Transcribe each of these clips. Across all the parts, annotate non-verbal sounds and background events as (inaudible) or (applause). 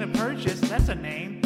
Indiana Purchase. That's a name.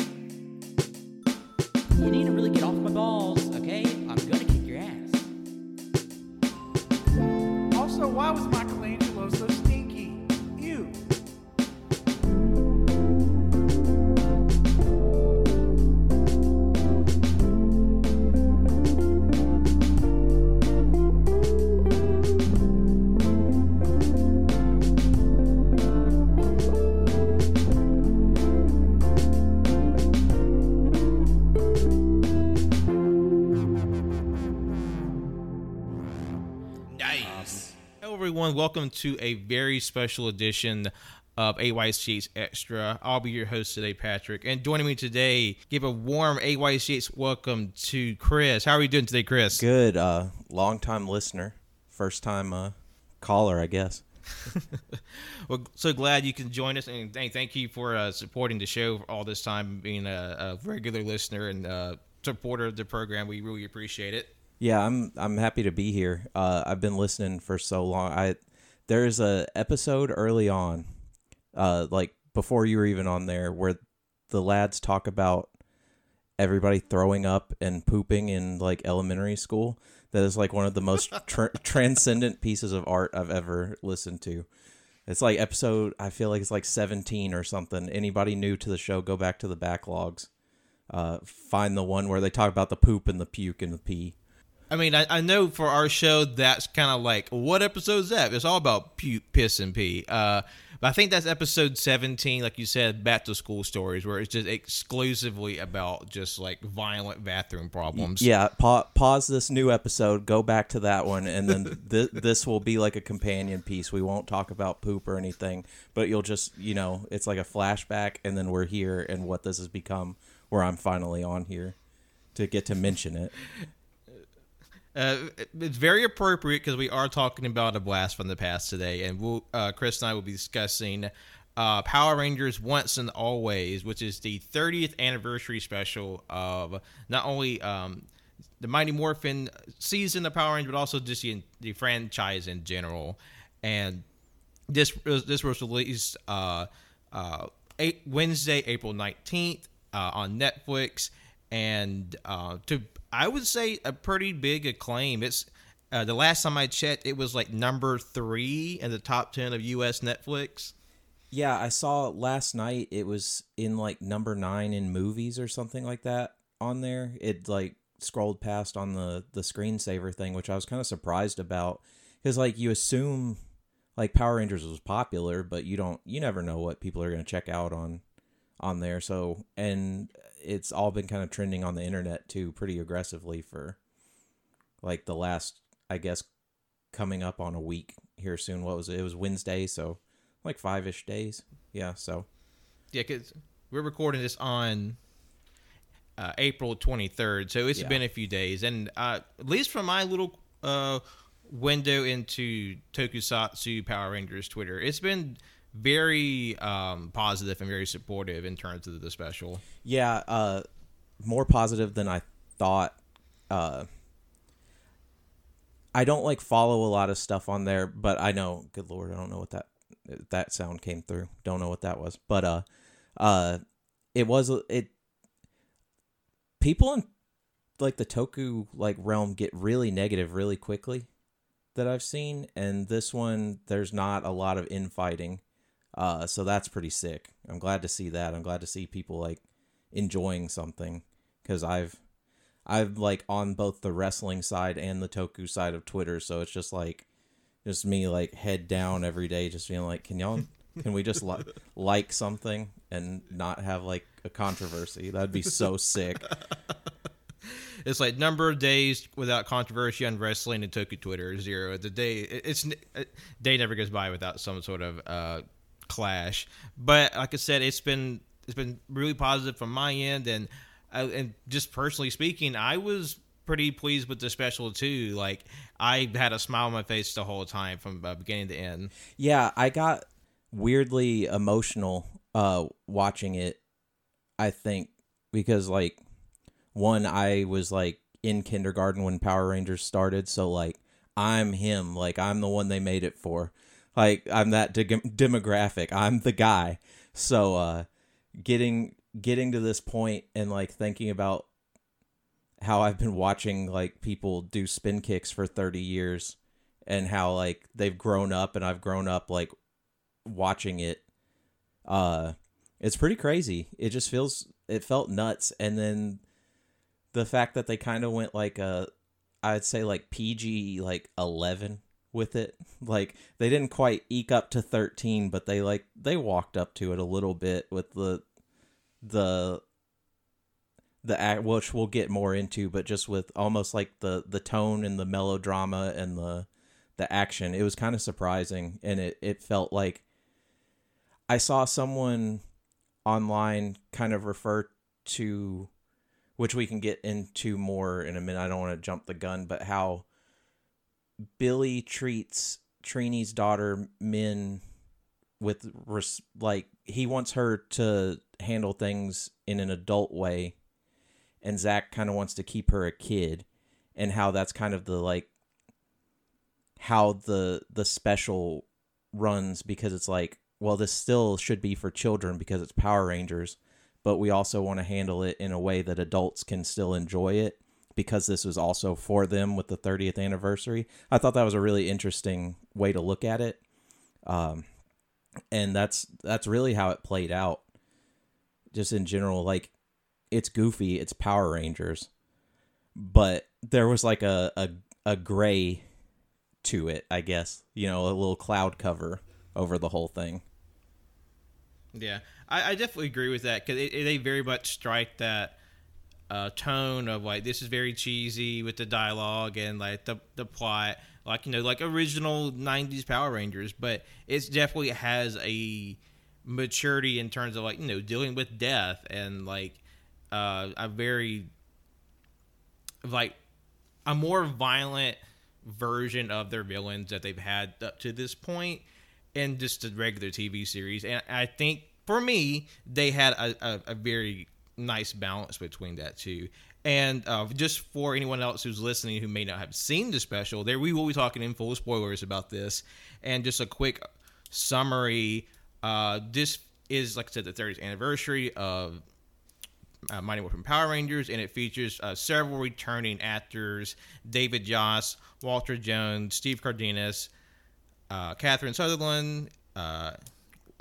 Welcome to a very special edition of AYCH Xtra. I'll be your host today, Patrick. And joining me today, give a warm AYCH welcome to Chris. How are you doing today, Chris? Good. Uh, long time listener, first time uh, caller, I guess. (laughs) Well, so glad you can join us, and thank, thank you for uh, supporting the show all this time, being a, a regular listener and uh, supporter of the program. We really appreciate it. Yeah, I'm I'm happy to be here. Uh, I've been listening for so long. I there's a episode early on, uh, like before you were even on there, where the lads talk about everybody throwing up and pooping in like elementary school. That is like one of the most (laughs) tr- transcendent pieces of art I've ever listened to. It's like episode. I feel like it's like 17 or something. Anybody new to the show, go back to the backlogs. Uh, find the one where they talk about the poop and the puke and the pee. I mean, I, I know for our show that's kind of like what episode is that? It's all about pu- piss and pee. Uh, but I think that's episode seventeen, like you said, back to school stories, where it's just exclusively about just like violent bathroom problems. Yeah, pa- pause this new episode, go back to that one, and then (laughs) th- this will be like a companion piece. We won't talk about poop or anything, but you'll just, you know, it's like a flashback, and then we're here, and what this has become, where I'm finally on here to get to mention it. Uh, it's very appropriate because we are talking about a blast from the past today, and we'll, uh, Chris and I will be discussing uh, Power Rangers Once and Always, which is the 30th anniversary special of not only um, the Mighty Morphin season of Power Rangers, but also just the, the franchise in general. And this this was released uh, uh, eight, Wednesday, April 19th uh, on Netflix, and to I would say a pretty big acclaim. It's uh, the last time I checked, it was like number three in the top ten of U.S. Netflix. Yeah, I saw last night it was in like number nine in movies or something like that on there. It like scrolled past on the the screensaver thing, which I was kind of surprised about because like you assume like Power Rangers was popular, but you don't you never know what people are going to check out on on there. So and it's all been kind of trending on the internet too, pretty aggressively for like the last I guess coming up on a week here soon. What was it? It was Wednesday, so like five ish days. Yeah, so Yeah, because we're recording this on uh, April 23rd, so it's Yeah. been a few days, and uh, at least from my little uh, window into Tokusatsu Power Rangers Twitter, it's been very um, positive and very supportive in terms of the special. yeah, uh, more positive than I thought. Uh, I don't like follow a lot of stuff on there, but I know. Good lord, I don't know what that that sound came through. Don't know what that was, but uh, uh, it was it. People in like the Toku like realm get really negative really quickly that I've seen, and this one there's not a lot of infighting, uh, so that's pretty sick. I'm glad to see that. I'm glad to see people like enjoying something because I've I've like on both the wrestling side and the Toku side of Twitter, so it's just like just me like head down every day, just being like, can y'all can we just li- like something and not have like a controversy? That'd be so sick. (laughs) It's like number of days without controversy on wrestling and toku Twitter zero. The day it's a day never goes by without some sort of uh, clash. But like I said, it's been it's been really positive from my end, and uh, and just personally speaking, I was pretty pleased with the special too. Like I had a smile on my face the whole time from uh, beginning to end. Yeah, I got weirdly emotional uh watching it. I think because like one I was like in kindergarten when Power Rangers started, so like I'm him, like I'm the one they made it for. Like I'm that de- demographic. I'm the guy. So uh getting getting to this point and like thinking about how I've been watching like people do spin kicks for 30 years and how like they've grown up and I've grown up like watching it uh it's pretty crazy. It just feels it felt nuts and then the fact that they kind of went like a I'd say like PG like 11 with it. Like they didn't quite eke up to 13, but they like they walked up to it a little bit with the the the act which we'll get more into, but just with almost like the the tone and the melodrama and the the action. It was kind of surprising and it it felt like I saw someone online kind of refer to which we can get into more in a minute. I don't want to jump the gun, but how Billy treats Trini's daughter Min with res- like he wants her to handle things in an adult way and Zach kind of wants to keep her a kid and how that's kind of the like how the the special runs because it's like well this still should be for children because it's Power Rangers but we also want to handle it in a way that adults can still enjoy it because this was also for them with the 30th anniversary. I thought that was a really interesting way to look at it. Um, and that's that's really how it played out. Just in general, like it's goofy, it's Power Rangers, but there was like a a, a gray to it, I guess. You know, a little cloud cover over the whole thing. Yeah, I, I definitely agree with that because they very much strike that uh, tone of like this is very cheesy with the dialogue and like the the plot, like you know, like original '90s Power Rangers, but it definitely has a maturity in terms of like you know dealing with death and like uh, a very like a more violent version of their villains that they've had up to this point in just a regular TV series. And I think for me, they had a, a, a very nice balance between that too. And uh, just for anyone else who's listening who may not have seen the special, there we will be talking in full spoilers about this. And just a quick summary: uh, this is, like I said, the 30th anniversary of uh, Mighty Morphin Power Rangers, and it features uh, several returning actors: David Yost, Walter Jones, Steve Cardenas, uh, Catherine Sutherland, uh,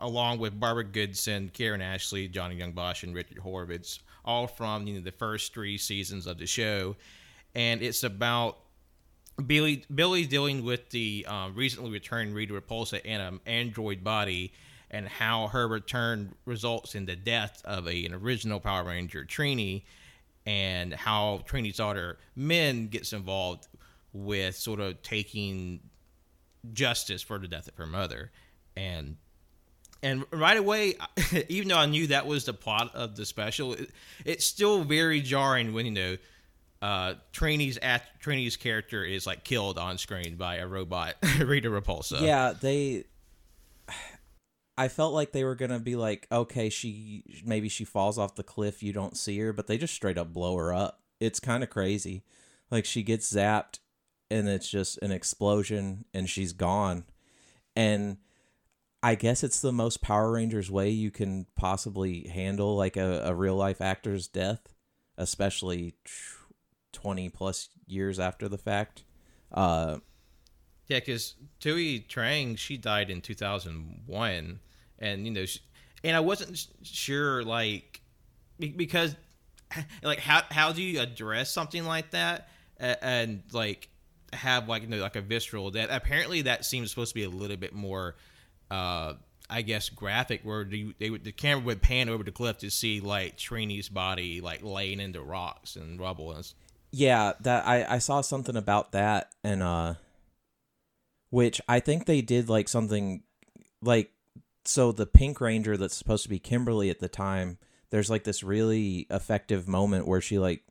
along with Barbara Goodson, Karen Ashley, Johnny Young Bosch, and Richard Horvitz, all from you know the first three seasons of the show, and it's about Billy Billy dealing with the um, recently returned Rita Repulsa in an android body, and how her return results in the death of a, an original Power Ranger Trini, and how Trini's daughter Min gets involved with sort of taking justice for the death of her mother, and and right away, (laughs) even though I knew that was the plot of the special, it, it's still very jarring when you know uh, Trini's at Trini's character is like killed on screen by a robot, (laughs) Rita Repulsa. Yeah, they. I felt like they were gonna be like, okay, she maybe she falls off the cliff, you don't see her, but they just straight up blow her up. It's kind of crazy. Like she gets zapped, and it's just an explosion, and she's gone. And I guess it's the most Power Rangers way you can possibly handle like a, a real life actor's death, especially twenty plus years after the fact. Uh, yeah, because Thuy Trang she died in two thousand one, and you know, she, and I wasn't sure like because (laughs) like how how do you address something like that and, and like have like you know like a visceral death? Apparently, that seems supposed to be a little bit more uh, I guess graphic where the, they would, the camera would pan over the cliff to see like Trini's body like laying into rocks and rubble. And yeah, that I I saw something about that and uh, which I think they did like something like so the Pink Ranger that's supposed to be Kimberly at the time. There's like this really effective moment where she like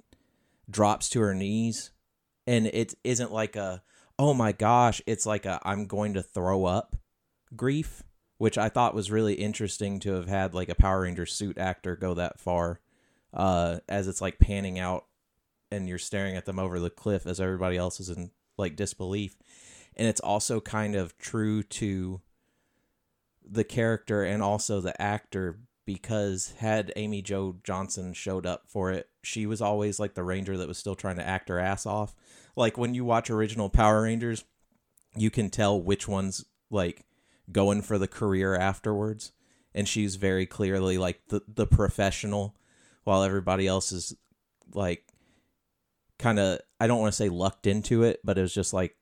drops to her knees, and it isn't like a oh my gosh, it's like a I'm going to throw up grief, which I thought was really interesting to have had like a Power Ranger suit actor go that far, uh, as it's like panning out and you're staring at them over the cliff as everybody else is in like disbelief. And it's also kind of true to the character and also the actor because had Amy Jo Johnson showed up for it, she was always like the ranger that was still trying to act her ass off. Like when you watch original Power Rangers, you can tell which one's like going for the career afterwards and she's very clearly like the the professional while everybody else is like kind of I don't want to say lucked into it, but it was just like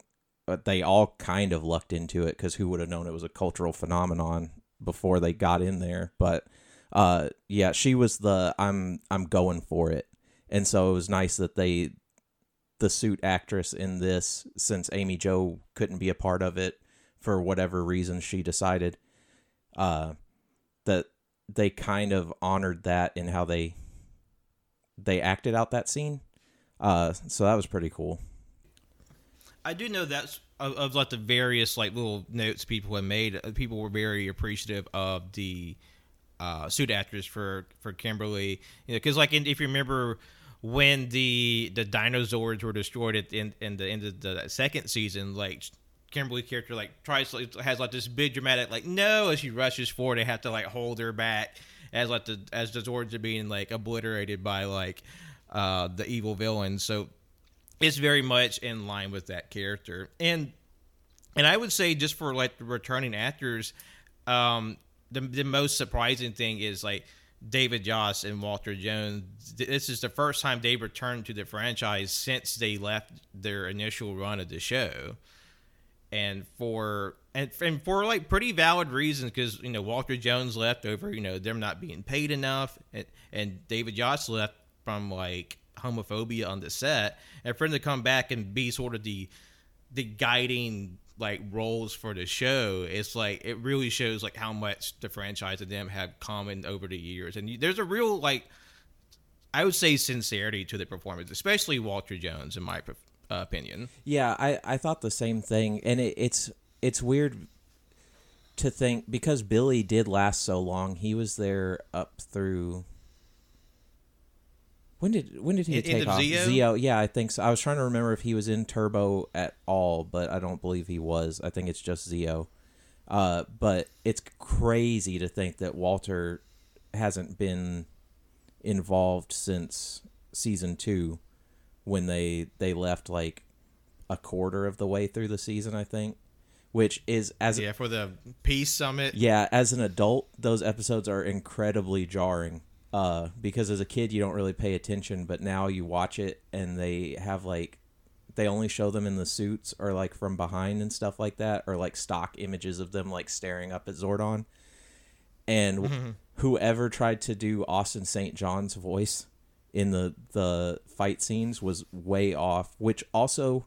but they all kind of lucked into it because who would have known it was a cultural phenomenon before they got in there? But uh, yeah, she was the I'm I'm going for it, and so it was nice that they the suit actress in this since Amy Jo couldn't be a part of it for whatever reason she decided uh that they kind of honored that in how they they acted out that scene uh so that was pretty cool I do know that's of, of like the various like little notes people have made. uh, People were very appreciative of the uh, suit actress for for Kimberly, you know, because like in, if you remember when the the dinosaurs were destroyed at the end in the end of the second season, like Kimberly character like tries like, has like this big dramatic like no as she rushes forward, they have to like hold her back as like the as the Zords are being like obliterated by like uh the evil villains. So it's very much in line with that character. And and i would say just for like the returning actors um the, the most surprising thing is like david yost and walter jones. This is the first time they returned to the franchise since they left their initial run of the show and for and, and for like pretty valid reasons because you know Walter Jones left over you know them not being paid enough and, and David Yost left from like homophobia on the set. And for him to come back and be sort of the the guiding like roles for the show it's like it really shows like how much the franchise and them have common over the years. And there's a real like I would say sincerity to the performance especially Walter Jones in my opinion Yeah, I, I thought the same thing, and it, it's it's weird to think because Billy did last so long. He was there up through. When did when did he end take of off? Zeo? yeah, I think so. I was trying to remember if he was in Turbo at all, but I don't believe he was. I think it's just Zeo. Uh, but it's crazy to think that Walter hasn't been involved since season two when they they left like a quarter of the way through the season i think which is as yeah for the peace summit. Yeah as an adult those episodes are incredibly jarring. Uh because as a kid you don't really pay attention but now you watch it and they have like they only show them in the suits or like from behind and stuff like that or like stock images of them like staring up at zordon. And (laughs) whoever tried to do austin st john's voice in the the fight scenes was way off which also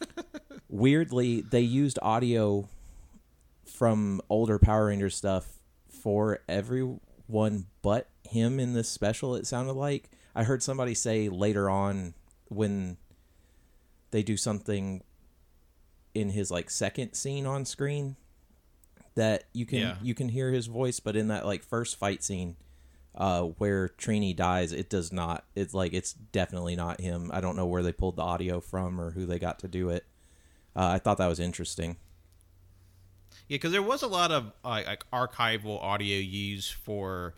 (laughs) weirdly they used audio from older Power Ranger stuff for everyone but him in this special it sounded like I heard somebody say later on when they do something in his like second scene on screen that you can Yeah. you can hear his voice but in that like first fight scene uh where Trini dies it does not it's like it's definitely not him. I don't know where they pulled the audio from or who they got to do it. Uh, I thought that was interesting. Yeah, because there was a lot of uh, like archival audio used for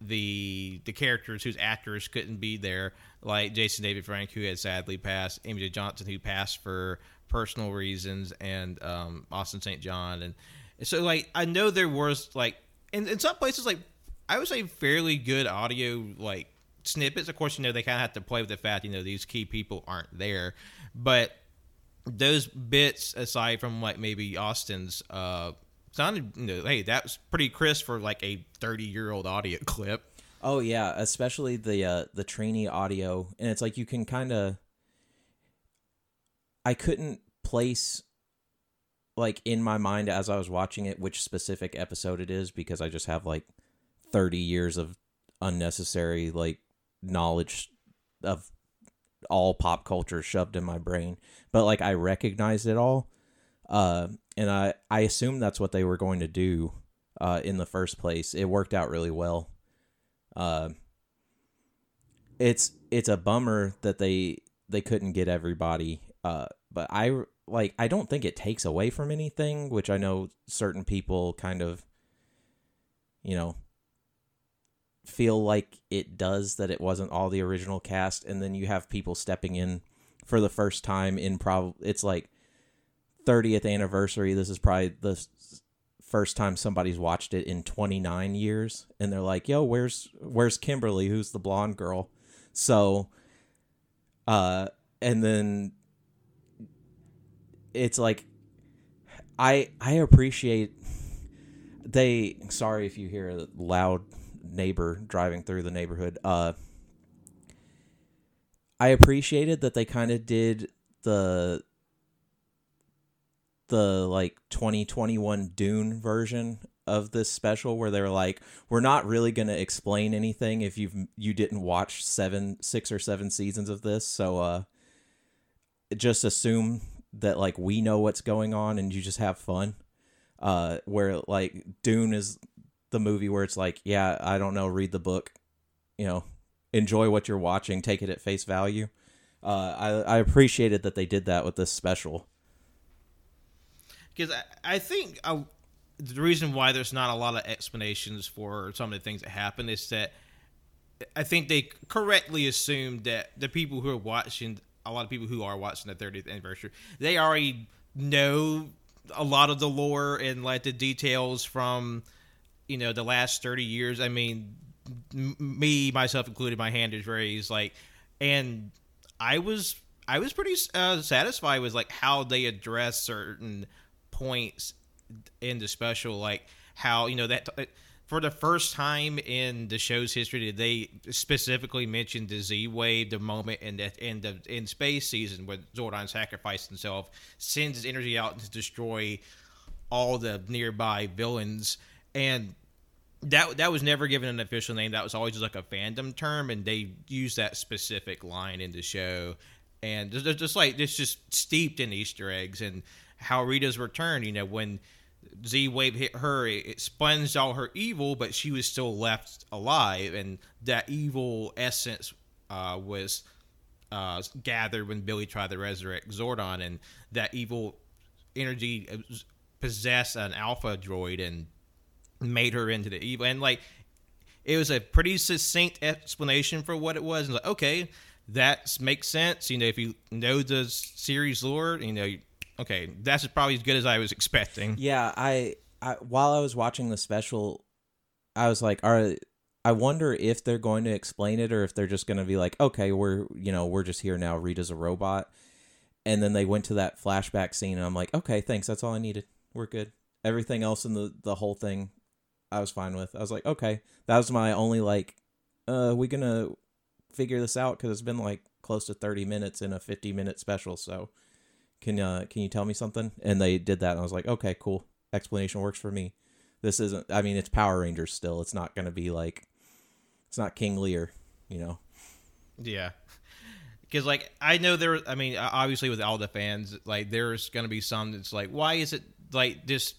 the the characters whose actors couldn't be there, like Jason David Frank, who had sadly passed, Amy Jo Johnson, who passed for personal reasons, and um, Austin St. John, and so like I know there was like in, in some places like I would say fairly good audio like snippets. Of course, you know they kind of have to play with the fact you know these key people aren't there, but those bits aside from like maybe Austin's uh sounded you know hey that was pretty crisp for like a 30 year old audio (laughs) clip. Oh yeah, especially the uh the Trini audio. And it's like you can kind of I couldn't place like in my mind as I was watching it which specific episode it is because I just have like 30 years of unnecessary like knowledge of all pop culture shoved in my brain but like I recognized it all uh and I I assumed that's what they were going to do uh in the first place it worked out really well uh, it's it's a bummer that they they couldn't get everybody. Uh, but I like I don't think it takes away from anything, which I know certain people kind of, you know, feel like it does that it wasn't all the original cast and then you have people stepping in for the first time in probably it's like 30th anniversary. This is probably the first time somebody's watched it in 29 years and they're like yo where's where's kimberly? Who's the blonde girl? So uh and then it's like i i appreciate they sorry if you hear a loud neighbor driving through the neighborhood uh i appreciated that they kind of did the the like 2021 dune version of this special where they're like we're not really going to explain anything if you've you didn't watch seven six or seven seasons of this. So uh just assume that like we know what's going on and you just have fun. Uh where like dune is the movie where it's like yeah i don't know read the book you know enjoy what you're watching take it at face value. Uh i i appreciated that they did that with this special. Because I, I think uh the reason why there's not a lot of explanations for some of the things that happen is that I think they correctly assumed that the people who are watching, a lot of people who are watching the 30th anniversary, they already know a lot of the lore and like the details from, you know, the last 30 years. I mean, me myself included, my hand is raised, like, and I was I was pretty uh, satisfied with like how they address certain points in the special, like how you know that for the first time in the show's history did they specifically mention the Z wave, the moment in the in the in space season where Zordon sacrificed himself, sends his energy out to destroy all the nearby villains, and that that was never given an official name. That was always just like a fandom term, and they used that specific line in the show, and just- just like it's just steeped in Easter eggs and how Rita's return. You know, when Z Wave hit her, it, it sponged all her evil, but she was still left alive, and that evil essence uh, was uh, gathered when Billy tried to resurrect Zordon, and that evil energy uh, possessed an Alpha droid and made her into the evil. And like, it was a pretty succinct explanation for what it was. And like, okay, that makes sense. You know, if you know the series lore, you know, okay, that's probably as good as I was expecting. Yeah, I, I while I was watching the special, I was like, "Are I wonder if they're going to explain it or if they're just going to be like, okay, we're you know we're just here now. Rita's a robot." And then they went to that flashback scene, and I'm like, "Okay, thanks. That's all I needed. We're good. Everything else in the the whole thing, I was fine with. I was like, okay, that was my only like, uh, we gonna figure this out because it's been like close to thirty minutes in a fifty minute special. So can uh can you tell me something? And they did that, and I was like, okay, cool, explanation works for me. This isn't. I mean, it's Power Rangers still. It's not gonna be like, it's not King Lear, you know. Yeah. Because like I know there, I mean, obviously with all the fans, like there's gonna be some that's like, why is it like just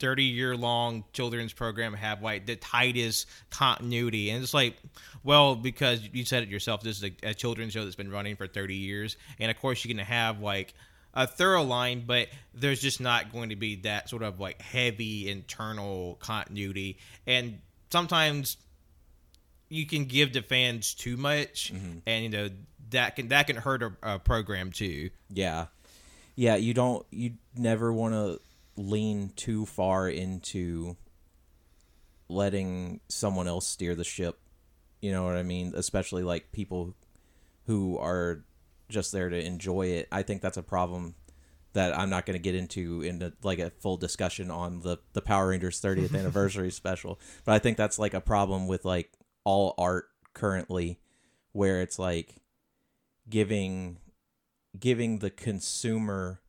30 year long children's program have like the tightest continuity and it's like well because you said it yourself this is a, a children's show that's been running for 30 years and of course you're going to have like a thorough line, but there's just not going to be that sort of like heavy internal continuity. And sometimes you can give the fans too much, mm-hmm. and you know that can that can hurt a, a program too. Yeah, yeah. You don't you never want to lean too far into letting someone else steer the ship. You know what I mean? Especially like people who are just there to enjoy it. I think that's a problem that I'm not going to get into in a, like a full discussion on the the Power Rangers 30th (laughs) anniversary special. But I think that's like a problem with like all art currently where it's like giving giving the consumer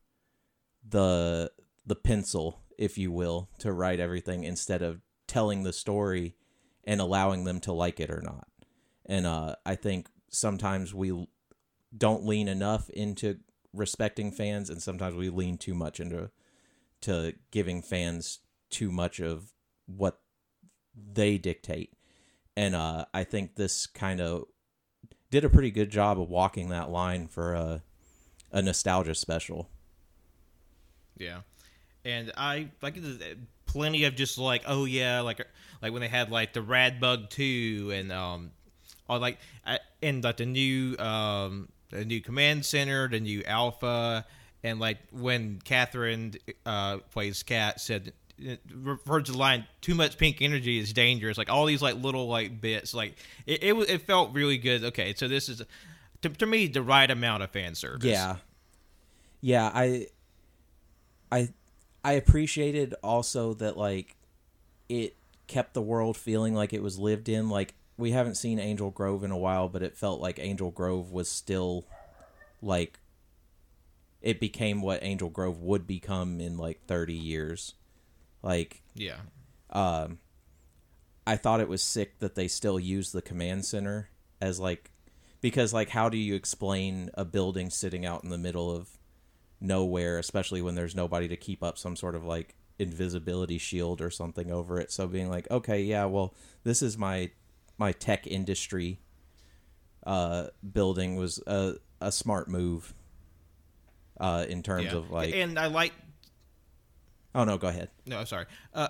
the the pencil if you will to write everything instead of telling the story and allowing them to like it or not. And uh i think sometimes we don't lean enough into respecting fans and sometimes we lean too much into to giving fans too much of what they dictate. And uh i think this kind of did a pretty good job of walking that line for a a nostalgia special. Yeah, and I like plenty of just like oh yeah like like when they had like the Rad Bug two and um or like and like the new um the new command center the new Alpha and like when Catherine uh plays Kat said it referred to the line too much pink energy is dangerous. Like all these like little like bits like it it, it felt really good. Okay so this is to, to me the right amount of fan service. Yeah. Yeah, I I I appreciated also that like it kept the world feeling like it was lived in like we haven't seen Angel Grove in a while, but it felt like Angel Grove was still like it became what Angel Grove would become in like 30 years. Like yeah um I thought it was sick that they still use the command center as like because like how do you explain a building sitting out in the middle of nowhere especially when there's nobody to keep up some sort of like invisibility shield or something over it. So being like okay yeah well this is my my tech industry uh building was a a smart move uh in terms yeah. of like and I like oh no go ahead. No, I'm sorry. Uh,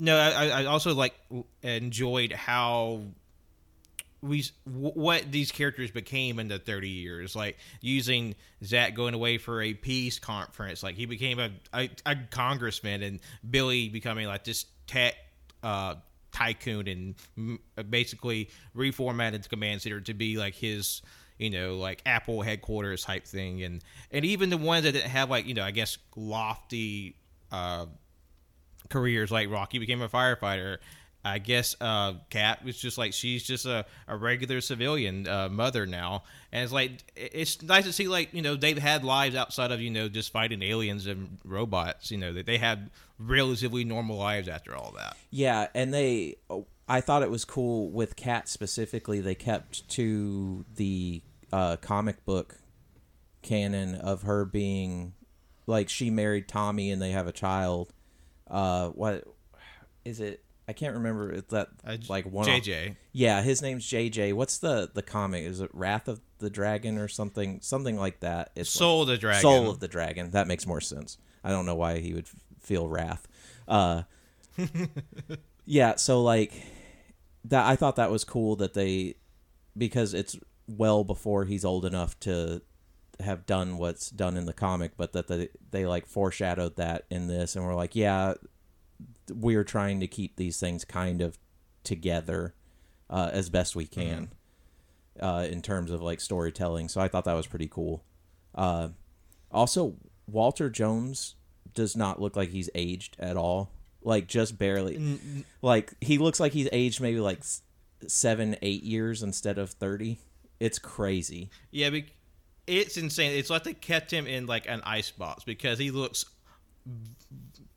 no, I, I also like enjoyed how we what these characters became in the 30 years like using zach going away for a peace conference like he became a, a, a congressman and billy becoming like this tech uh, tycoon and mm, basically reformatted the command center to be like his you know like apple headquarters type thing and and even the ones that didn't have like you know i guess lofty uh careers like Rocky became a firefighter. I guess uh, Kat was just like she's just a, a regular civilian uh, mother now, and it's like it's nice to see like you know they've had lives outside of you know just fighting aliens and robots. You know that they had relatively normal lives after all that. Yeah, and they I thought it was cool with Kat specifically they kept to the uh, comic book canon of her being like she married Tommy and they have a child. Uh what is it? I can't remember if that Uh, like one JJ. Yeah, his name's JJ. What's the the comic? Is it Wrath of the Dragon or something something like that? It's like- Soul of the Dragon. Soul of the Dragon. That makes more sense. I don't know why he would f- feel wrath. Uh, (laughs) yeah, so like that. I thought that was cool that they because it's well before he's old enough to have done what's done in the comic, but that they they like foreshadowed that in this, and we're like, yeah, we're trying to keep these things kind of together uh, as best we can uh, in terms of like storytelling. So I thought that was pretty cool. Uh, also, Walter Jones does not look like he's aged at all. Like just barely. Like he looks like he's aged maybe like seven, eight years instead of thirty. It's crazy. Yeah, it's insane. It's like they kept him in like an ice box because he looks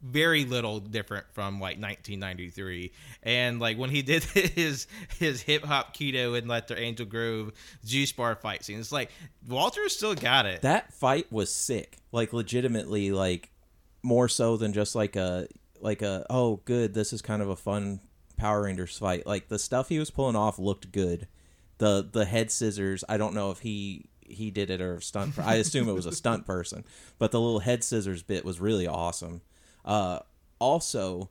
very little different from like 1993 and like when he (laughs) did his his hip hop kido and like the angel grove juice bar fight scene it's like walter still got it That fight was sick. Like legitimately, like more so than just like a like a oh good this is kind of a fun Power Rangers fight. Like the stuff he was pulling off looked good. The the head scissors. I don't know if he he did it or stunt. I assume it was a stunt person, but the little head scissors bit was really awesome. Uh, also,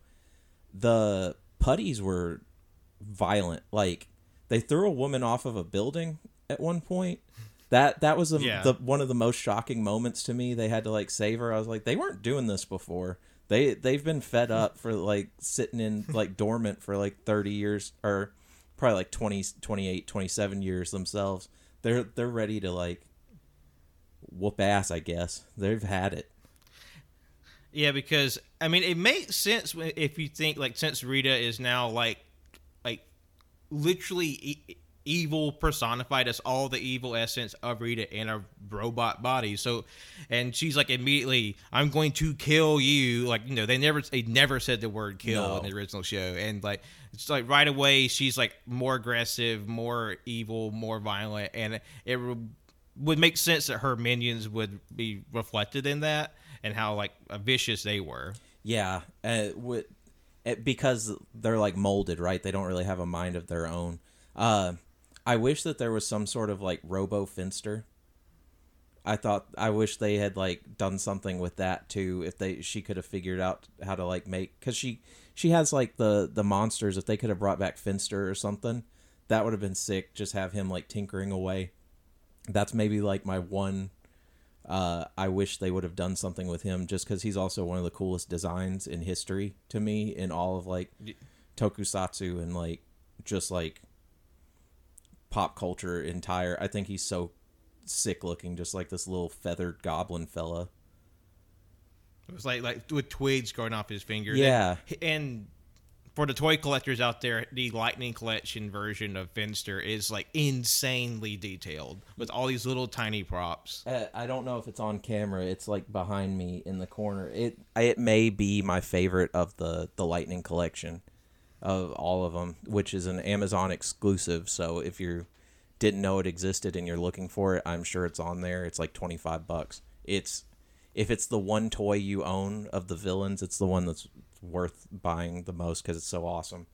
the putties were violent. Like they threw a woman off of a building at one point. That that was the, Yeah. the one of the most shocking moments to me. They had to like save her. I was like, they weren't doing this before. They they've been fed up for like sitting in (laughs) like dormant for like 30 years or probably like 20 28 27 years themselves. They're they're ready to like whoop ass, I guess. They've had it. Yeah, because I mean, it makes sense if you think like since Rita is now like like literally e- evil personified as all the evil essence of Rita in a robot body. So, and she's like immediately, "I'm going to kill you." Like you know, they never they never said the word kill No. in the original show, and like it's like right away she's like more aggressive, more evil, more violent, and it would make sense that her minions would be reflected in that and how like vicious they were. Yeah, uh, wi- uh, because they're like molded, right? They don't really have a mind of their own. Uh, I wish that there was some sort of like Robo Finster I thought I wish they had like done something with that too. If they she could have figured out how to like make because she she has like the the monsters. If they could have brought back Finster or something, that would have been sick. Just have him like tinkering away. That's maybe like my one. Uh, I wish they would have done something with him just because he's also one of the coolest designs in history to me in all of like tokusatsu and like just like pop culture entire. I think he's so sick looking, just like this little feathered goblin fella. It was like like with twigs growing off his fingers. Yeah. And, and for the toy collectors out there, the Lightning Collection version of Finster is like insanely detailed with all these little tiny props. Uh, I don't know if it's on camera. It's like behind me in the corner. It it may be my favorite of the the Lightning collection of all of them, which is an Amazon exclusive. So if you didn't know it existed and you're looking for it, I'm sure it's on there. It's like 25 bucks. It's if it's the one toy you own of the villains, it's the one that's worth buying the most because it's so awesome.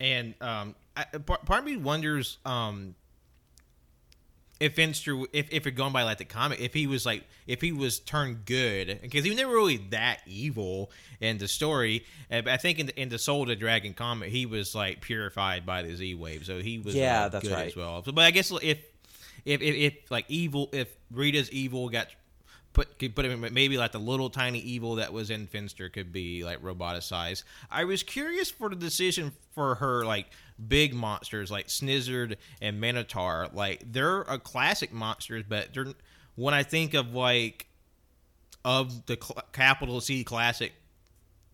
And um, I, part, part of me wonders um, if Finster, if if it going by like the comic, if he was like, if he was turned good, because he was never really that evil in the story. Uh, but I think in the, in the Soul of the Dragon comic, he was like purified by the Z wave, so he was Yeah, uh, that's good right. as well. So, but I guess if if if, if like evil, if Rita's evil got put put him maybe like the little tiny evil that was in Finster could be like roboticized. I was curious for the decision for her like big monsters like Snizzard and Minotaur. Like they're a classic monsters, but they're when I think of like of the cl- capital C classic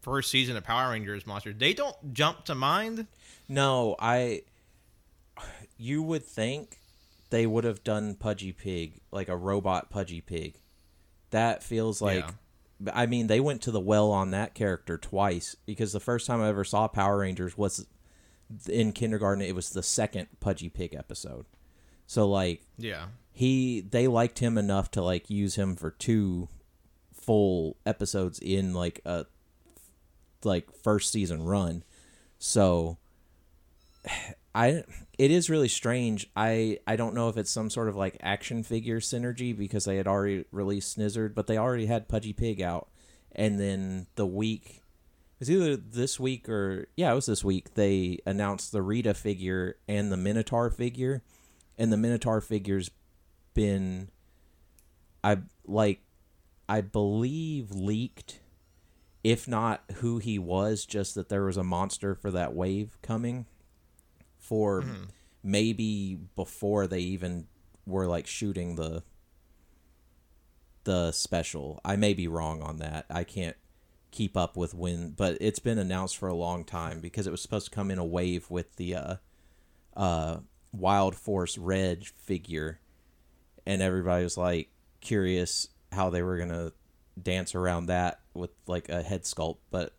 first season of Power Rangers monsters, they don't jump to mind. No, I. You would think they would have done Pudgy Pig, like a robot Pudgy Pig. That feels like. I mean, they went to the well on that character twice because the first time I ever saw Power Rangers was in kindergarten. It was the second Pudgy Pig episode. So, like, Yeah. he they liked him enough to like use him for two full episodes in like a like first season run so i it is really strange. I i don't know if it's some sort of like action figure synergy because they had already released snizzard but they already had pudgy pig out. And then the week it was either this week or yeah it was this week they announced the rita figure and the minotaur figure. And the minotaur figure's been i like i believe leaked if not who he was just that there was a monster for that wave coming for maybe before they even were like shooting the the special. I may be wrong on that. I can't keep up with when but it's been announced for a long time because it was supposed to come in a wave with the uh uh wild force red figure. And everybody was like curious how they were gonna dance around that with like a head sculpt. But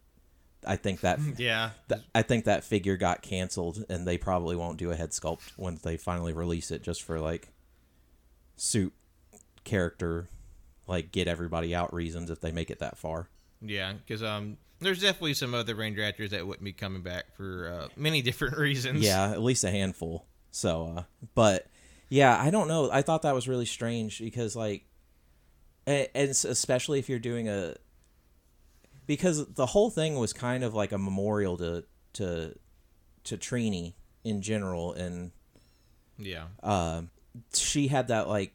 i think that (laughs) Yeah. th- i think that figure got canceled and they probably won't do a head sculpt when they finally release it just for like suit character like get everybody out reasons if they make it that far Yeah, because um, there's definitely some other Ranger actors that wouldn't be coming back for uh, many (laughs) different reasons. Yeah, at least a handful. So, uh, but yeah, I don't know. I thought that was really strange because, like, and, and especially if you're doing a, because the whole thing was kind of like a memorial to to to Trini in general, and yeah, uh, she had that like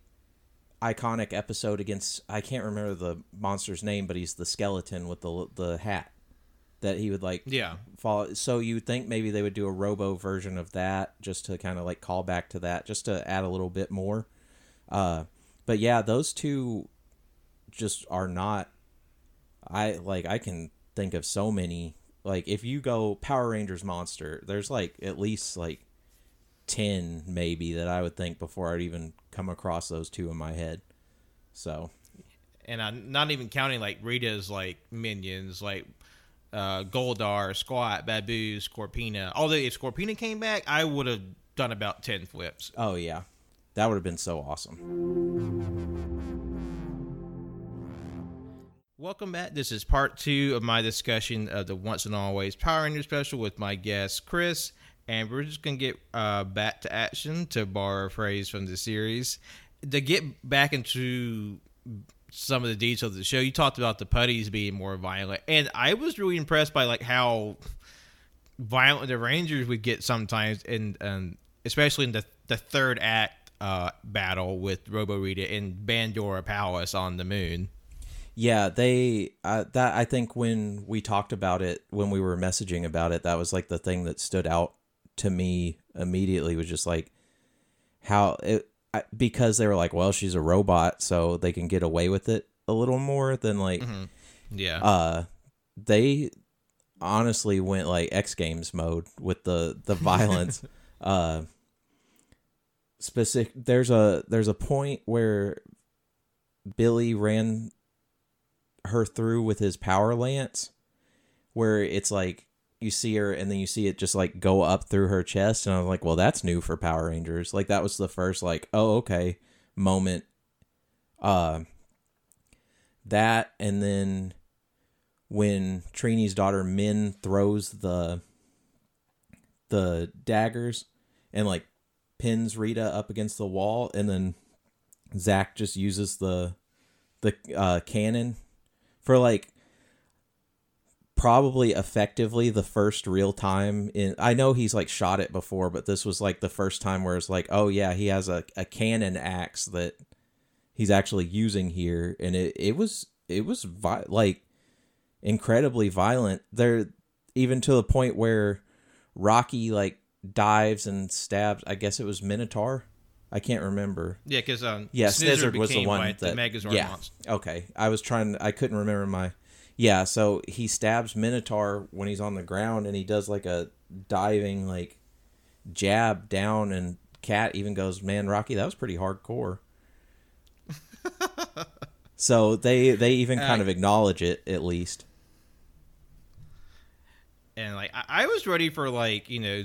iconic episode against I can't remember the monster's name, but he's the skeleton with the the hat that he would like yeah. follow. So you think maybe they would do a robo version of that just to kind of like call back to that, just to add a little bit more. Uh, but yeah, those two just are not. I like I can think of so many. Like if you go Power Rangers monster, there's like at least like ten maybe that I would think before I'd even come across those two in my head. So And I'm not even counting like Rita's like minions, like uh, Goldar, Squat, Babu, Scorpina. Although if Scorpina came back, I would have done about ten flips. oh yeah, that would have been so awesome. Welcome back. This is part two of my discussion of the Once and Always Power Ranger special with my guest Chris, and we're just gonna get uh, back to action to borrow a phrase from the series. to get back into some of the details of the show, you talked about the putties being more violent, and I was really impressed by like how violent the Rangers would get sometimes, and um, especially in the the third act uh, battle with Robo Rita in Bandora Palace on the moon. Yeah, they uh, that I think when we talked about it when we were messaging about it, that was like the thing that stood out to me immediately was just like how it I, because they were like, well, she's a robot, so they can get away with it a little more than like Yeah, uh they honestly went like X Games mode with the the violence. (laughs) uh specific there's a there's a point where Billy ran her through with his power lance where it's like you see her and then you see it just like go up through her chest and I was like, well that's new for Power Rangers. Like that was the first like, oh okay moment uh that and then when Trini's daughter Minh throws the the daggers and like pins Rita up against the wall and then Zach just uses the the uh, cannon for like probably effectively the first real time in I know he's like shot it before but this was like the first time where it's like oh yeah he has a, a cannon axe that he's actually using here. And it, it was it was vi- like incredibly violent. There even to the point where rocky like dives and stabs i guess it was minotaur i can't remember. Yeah, because um, yeah Snizzard snizzard was the one that the Megazord yeah. monster. okay. I was trying i couldn't remember my yeah so he stabs minotaur when he's on the ground and he does like a diving like jab down and Kat even goes man rocky that was pretty hardcore. (laughs) So they they even kind Uh, of acknowledge it at least. And like I, I was ready for like you know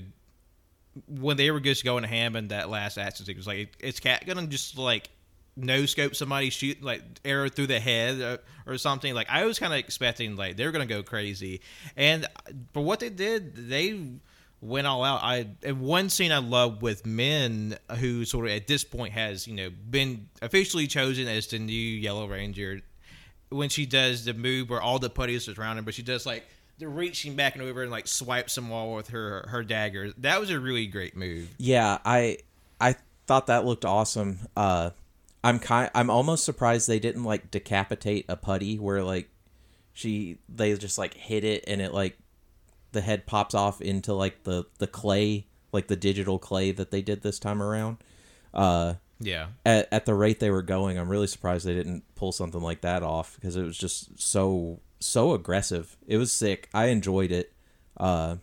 when they were just going ham in that last action sequence like is Kat gonna just like no scope somebody shoot like arrow through the head or, or something. Like i was kind of expecting like they were gonna go crazy. And uh, for what they did they went all out. I and one scene i love with Minh who sort of at this point has you know been officially chosen as the new yellow ranger when she does the move where all the putties are around her, but she does like reaching back and over and like swipes them all with her her dagger. That was a really great move. Yeah, I I thought that looked awesome. Uh I'm kind I'm almost surprised they didn't like decapitate a putty where like she they just like hit it and it like the head pops off into like the the clay, like the digital clay that they did this time around. Uh Yeah, at, at the rate they were going, I'm really surprised they didn't pull something like that off because it was just so so aggressive. It was sick. I enjoyed it, uh,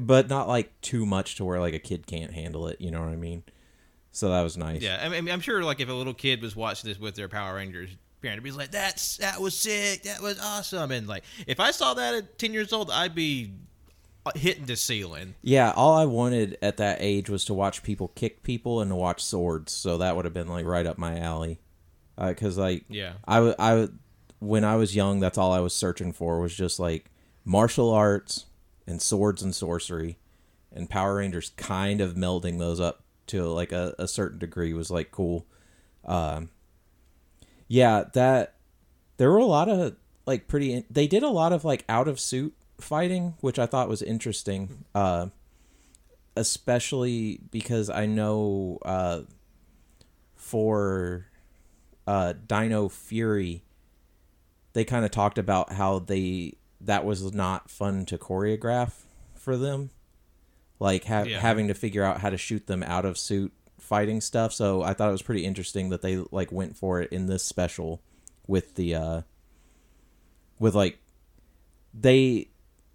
but not like too much to where like a kid can't handle it. You know what I mean? So that was nice. yeah. I mean, I'm sure like if a little kid was watching this with their Power Rangers parent, it'd be like, "That's that was sick. That was awesome." And like if I saw that at 10 years old, I'd be uh, hitting the ceiling. Yeah, all I wanted at that age was to watch people kick people and to watch swords. So that would have been like right up my alley. Because like Yeah. I w- I w- when I was young, that's all I was searching for was just like martial arts and swords and sorcery, and Power Rangers kind of melding those up to like a, a certain degree was like cool. Um, yeah, that there were a lot of like pretty. They did a lot of like out of suit fighting, which I thought was interesting. Uh, especially because I know uh, for uh, Dino Fury, they kind of talked about how they that was not fun to choreograph for them, like ha- Yeah. having to figure out how to shoot them out of suit fighting stuff. So I thought it was pretty interesting that they like went for it in this special with the uh with like they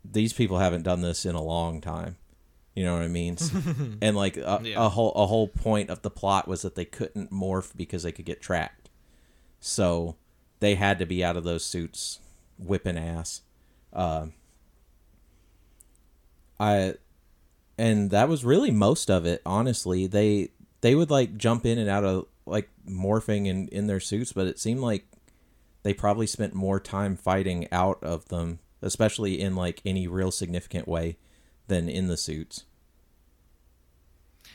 these people haven't done this in a long time. You know what I mean? (laughs) and like a, Yeah. a whole a whole point of the plot was that they couldn't morph because they could get tracked. So they had to be out of those suits whipping ass. Uh, I and that was really most of it, honestly. They they would like jump in and out of like morphing in in their suits, but it seemed like they probably spent more time fighting out of them, especially in like any real significant way than in the suits.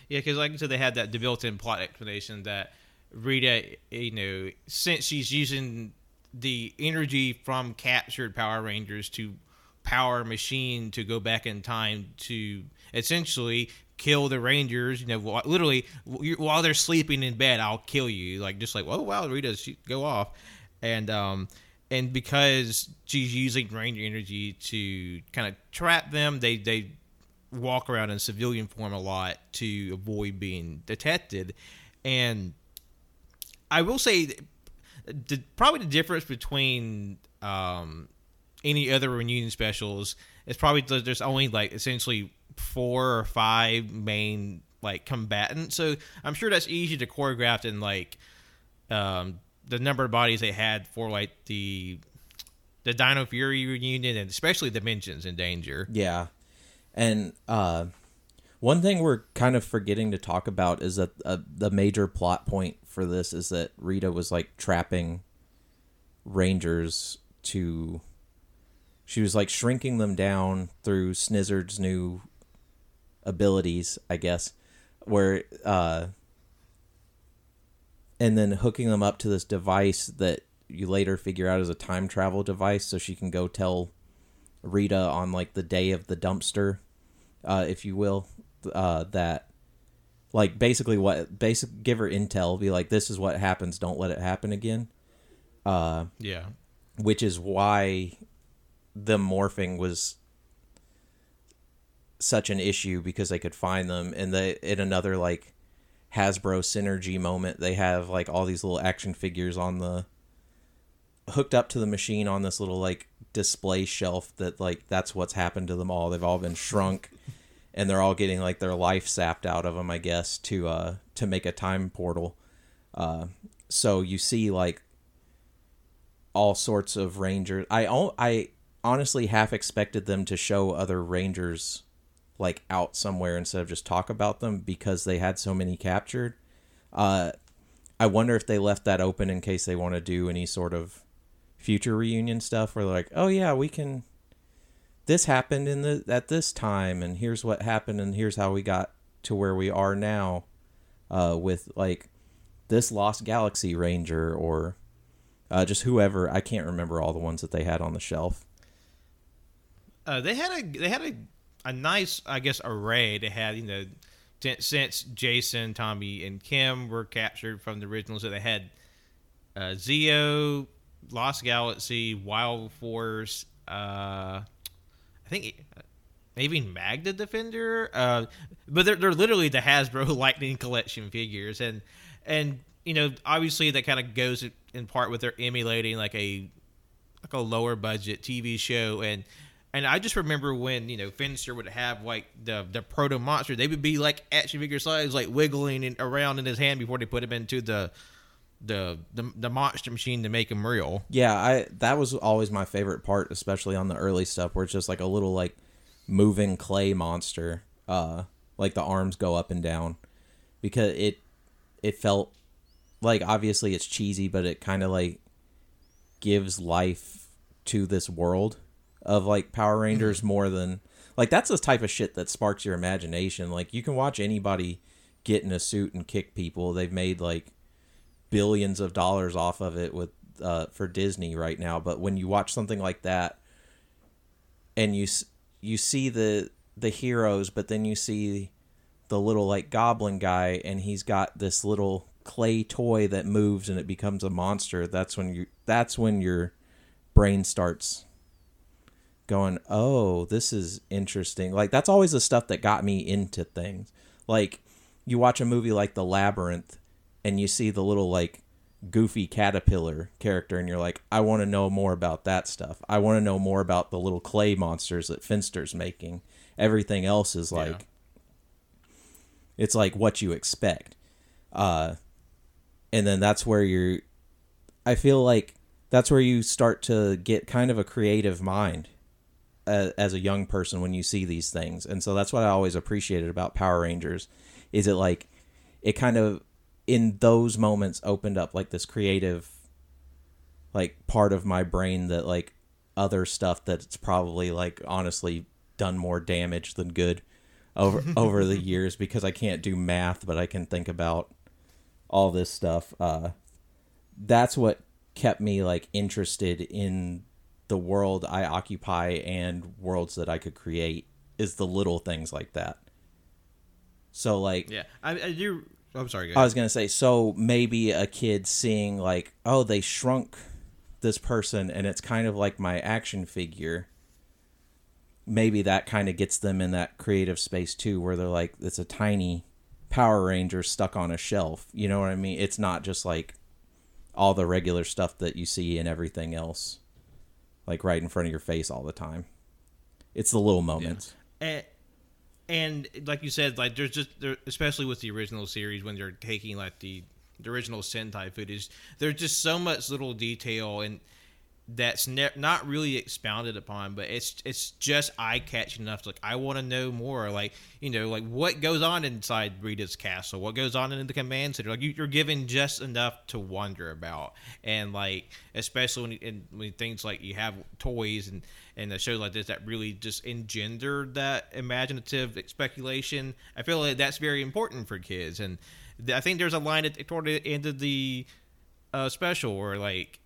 Yeah, because like I said, they had that built-in plot explanation that Rita, you know, since she's using the energy from captured Power Rangers to power machine to go back in time to essentially kill the Rangers. You know, literally while they're sleeping in bed, I'll kill you. Like just like, oh wow, Rita, she go off, and um, and because she's using Ranger energy to kind of trap them, they they walk around in civilian form a lot to avoid being detected, and I will say, the, probably the difference between um, any other reunion specials is probably there's only like essentially four or five main like combatants. So I'm sure that's easy to choreograph and like um, the number of bodies they had for like the the Dino Fury reunion and especially Dimensions in Danger. Yeah. And uh one thing we're kind of forgetting to talk about is that uh, the major plot point for this is that Rita was like trapping Rangers to she was like shrinking them down through Snizzard's new abilities, I guess, where uh and then hooking them up to this device that you later figure out is a time travel device so she can go tell Rita on like the day of the dumpster uh if you will uh that like basically what basic give her intel be like this is what happens don't let it happen again. Uh Yeah. which is why the morphing was such an issue because they could find them and they in another like Hasbro synergy moment they have like all these little action figures on the hooked up to the machine on this little like display shelf that like that's what's happened to them all. They've all been shrunk and they're all getting like their life sapped out of them I guess to uh to make a time portal uh so you see like all sorts of rangers. I I honestly half expected them to show other rangers like out somewhere instead of just talk about them because they had so many captured. Uh, I wonder if they left that open in case they want to do any sort of future reunion stuff where they're like, oh yeah, we can. This happened in the at this time, and here's what happened, and here's how we got to where we are now, uh, with like this Lost Galaxy Ranger or uh, just whoever. I can't remember all the ones that they had on the shelf. Uh, they had a they had a, a nice I guess array. They had you know since Jason, Tommy, and Kim were captured from the originals, so they had uh, Zeo, Lost Galaxy, Wild Force. I think maybe Magna Defender. Uh, but they're they're literally the Hasbro (laughs) Lightning Collection figures, and and you know obviously that kind of goes in part with their emulating like a like a lower budget TV show and and I just remember when you know Finster would have like the the proto monster, they would be like action figure size, like wiggling in, around in his hand before they put him into the the the, the monster machine to make him real. Yeah, I that was always my favorite part, especially on the early stuff where it's just like a little like moving clay monster. Uh, like the arms go up and down because it it felt like obviously it's cheesy, but it kind of like gives life to this world of like Power Rangers more than like that's the type of shit that sparks your imagination. Like you can watch anybody get in a suit and kick people. They've made like billions of dollars off of it with uh, for Disney right now. But when you watch something like that, and you you see the the heroes, but then you see the little like goblin guy, and he's got this little clay toy that moves and it becomes a monster. That's when you that's when your brain starts going, "Oh, this is interesting." Like that's always the stuff that got me into things. Like you watch a movie like The Labyrinth and you see the little like goofy caterpillar character and you're like, "I want to know more about that stuff. I want to know more about the little clay monsters that Finster's making." Everything else is like Yeah. it's like what you expect. Uh and then that's where you're I feel like that's where you start to get kind of a creative mind as, as a young person when you see these things. And so that's what I always appreciated about Power Rangers is it like it kind of in those moments opened up like this creative like part of my brain that like other stuff that's probably like honestly done more damage than good over (laughs) over the years because I can't do math but I can think about all this stuff. Uh, that's what kept me like interested in the world I occupy and worlds that I could create is the little things like that. So like Yeah, I, I do. Oh, I'm sorry. I was gonna say, so maybe a kid seeing like, oh, they shrunk this person, and it's kind of like my action figure. Maybe that kind of gets them in that creative space too, where they're like, it's a tiny Power Ranger stuck on a shelf. You know what I mean? It's not just like all the regular stuff that you see in everything else, like right in front of your face all the time. It's the little moments. and, and like you said, like there's just there, especially with the original series when they're taking like the the original Sentai footage, there's just so much little detail and that's ne- not really expounded upon, but it's it's just eye catching enough. To, Like I want to know more. Like you know, like what goes on inside Rita's castle, what goes on in the command center. Like you, you're given just enough to wonder about, and like especially when, in, when things like you have toys and and a show like this that really just engender that imaginative speculation. I feel like that's very important for kids, and th- I think there's a line at toward the end of the uh, special where like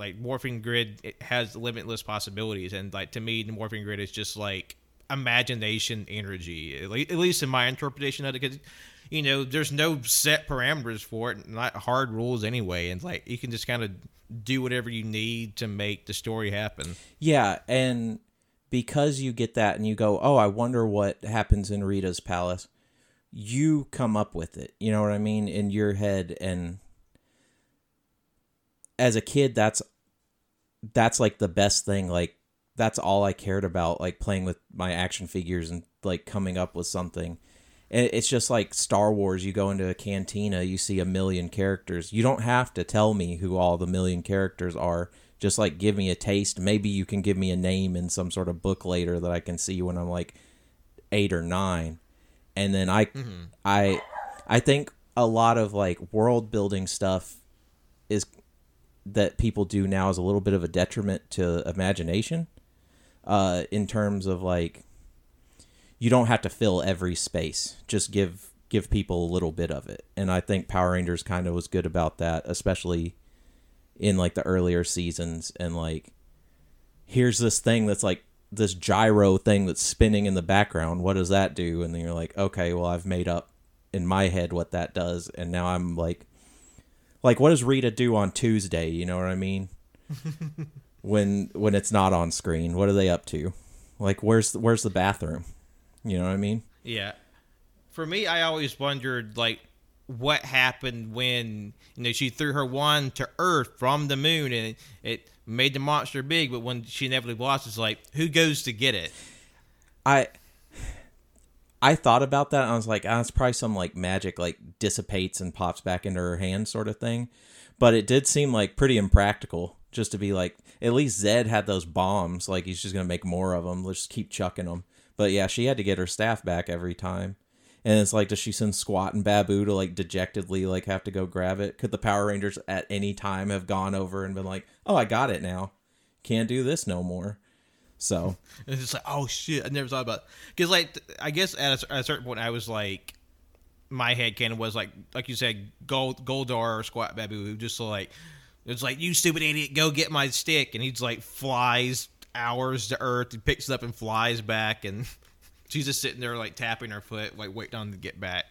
like morphing grid it has limitless possibilities and like to me the morphing grid is just like imagination energy at at least in my interpretation of it because you know there's no set parameters for it not hard rules anyway and like you can just kind of do whatever you need to make the story happen Yeah, and because you get that and you go, "Oh, I wonder what happens in Rita's palace." You come up with it. You know what I mean in your head and as a kid that's that's like the best thing like that's all I cared about like playing with my action figures and like coming up with something. And it's just like Star Wars. You go into a cantina, you see a million characters. You don't have to tell me who all the million characters are. Just like give me a taste. Maybe you can give me a name in some sort of book later that I can see when I'm like eight or nine. And then I, mm-hmm. I, I think a lot of like world building stuff is that people do now is a little bit of a detriment to imagination. Uh, in terms of like you don't have to fill every space. Just give give people a little bit of it. And I think Power Rangers kind of was good about that, especially in like the earlier seasons and like here's this thing that's like this gyro thing that's spinning in the background. What does that do? And then you're like, "Okay, well I've made up in my head what that does." And now I'm like like what does Rita do on Tuesday, you know what I mean? (laughs) when when it's not on screen, what are they up to? Like where's where's the bathroom? You know what I mean? Yeah. For me, I always wondered like what happened when you know she threw her wand to Earth from the moon and it, it made the monster big, but when she inevitably lost, it's like who goes to get it? I I thought about that I was like, ah, it's probably some like magic like dissipates and pops back into her hand sort of thing. But it did seem like pretty impractical just to be like at least Zed had those bombs like he's just to make more of them. Let's just keep chucking them. But yeah, she had to get her staff back every time. And it's like does she send Squatt and Baboo to like dejectedly like have to go grab it? Could the Power Rangers at any time have gone over and been like, "Oh, I got it now. Can't do this no more." So, it's just like, oh shit, I never thought about because like I guess at a, at a certain point I was like, my head canon was like like you said, Gold Goldar or Squatt Baboo who just like it's like you stupid idiot, go get my stick, and he's like flies hours to Earth, he picks it up and flies back, and (laughs) she's just sitting there like tapping her foot, like waiting on to get back.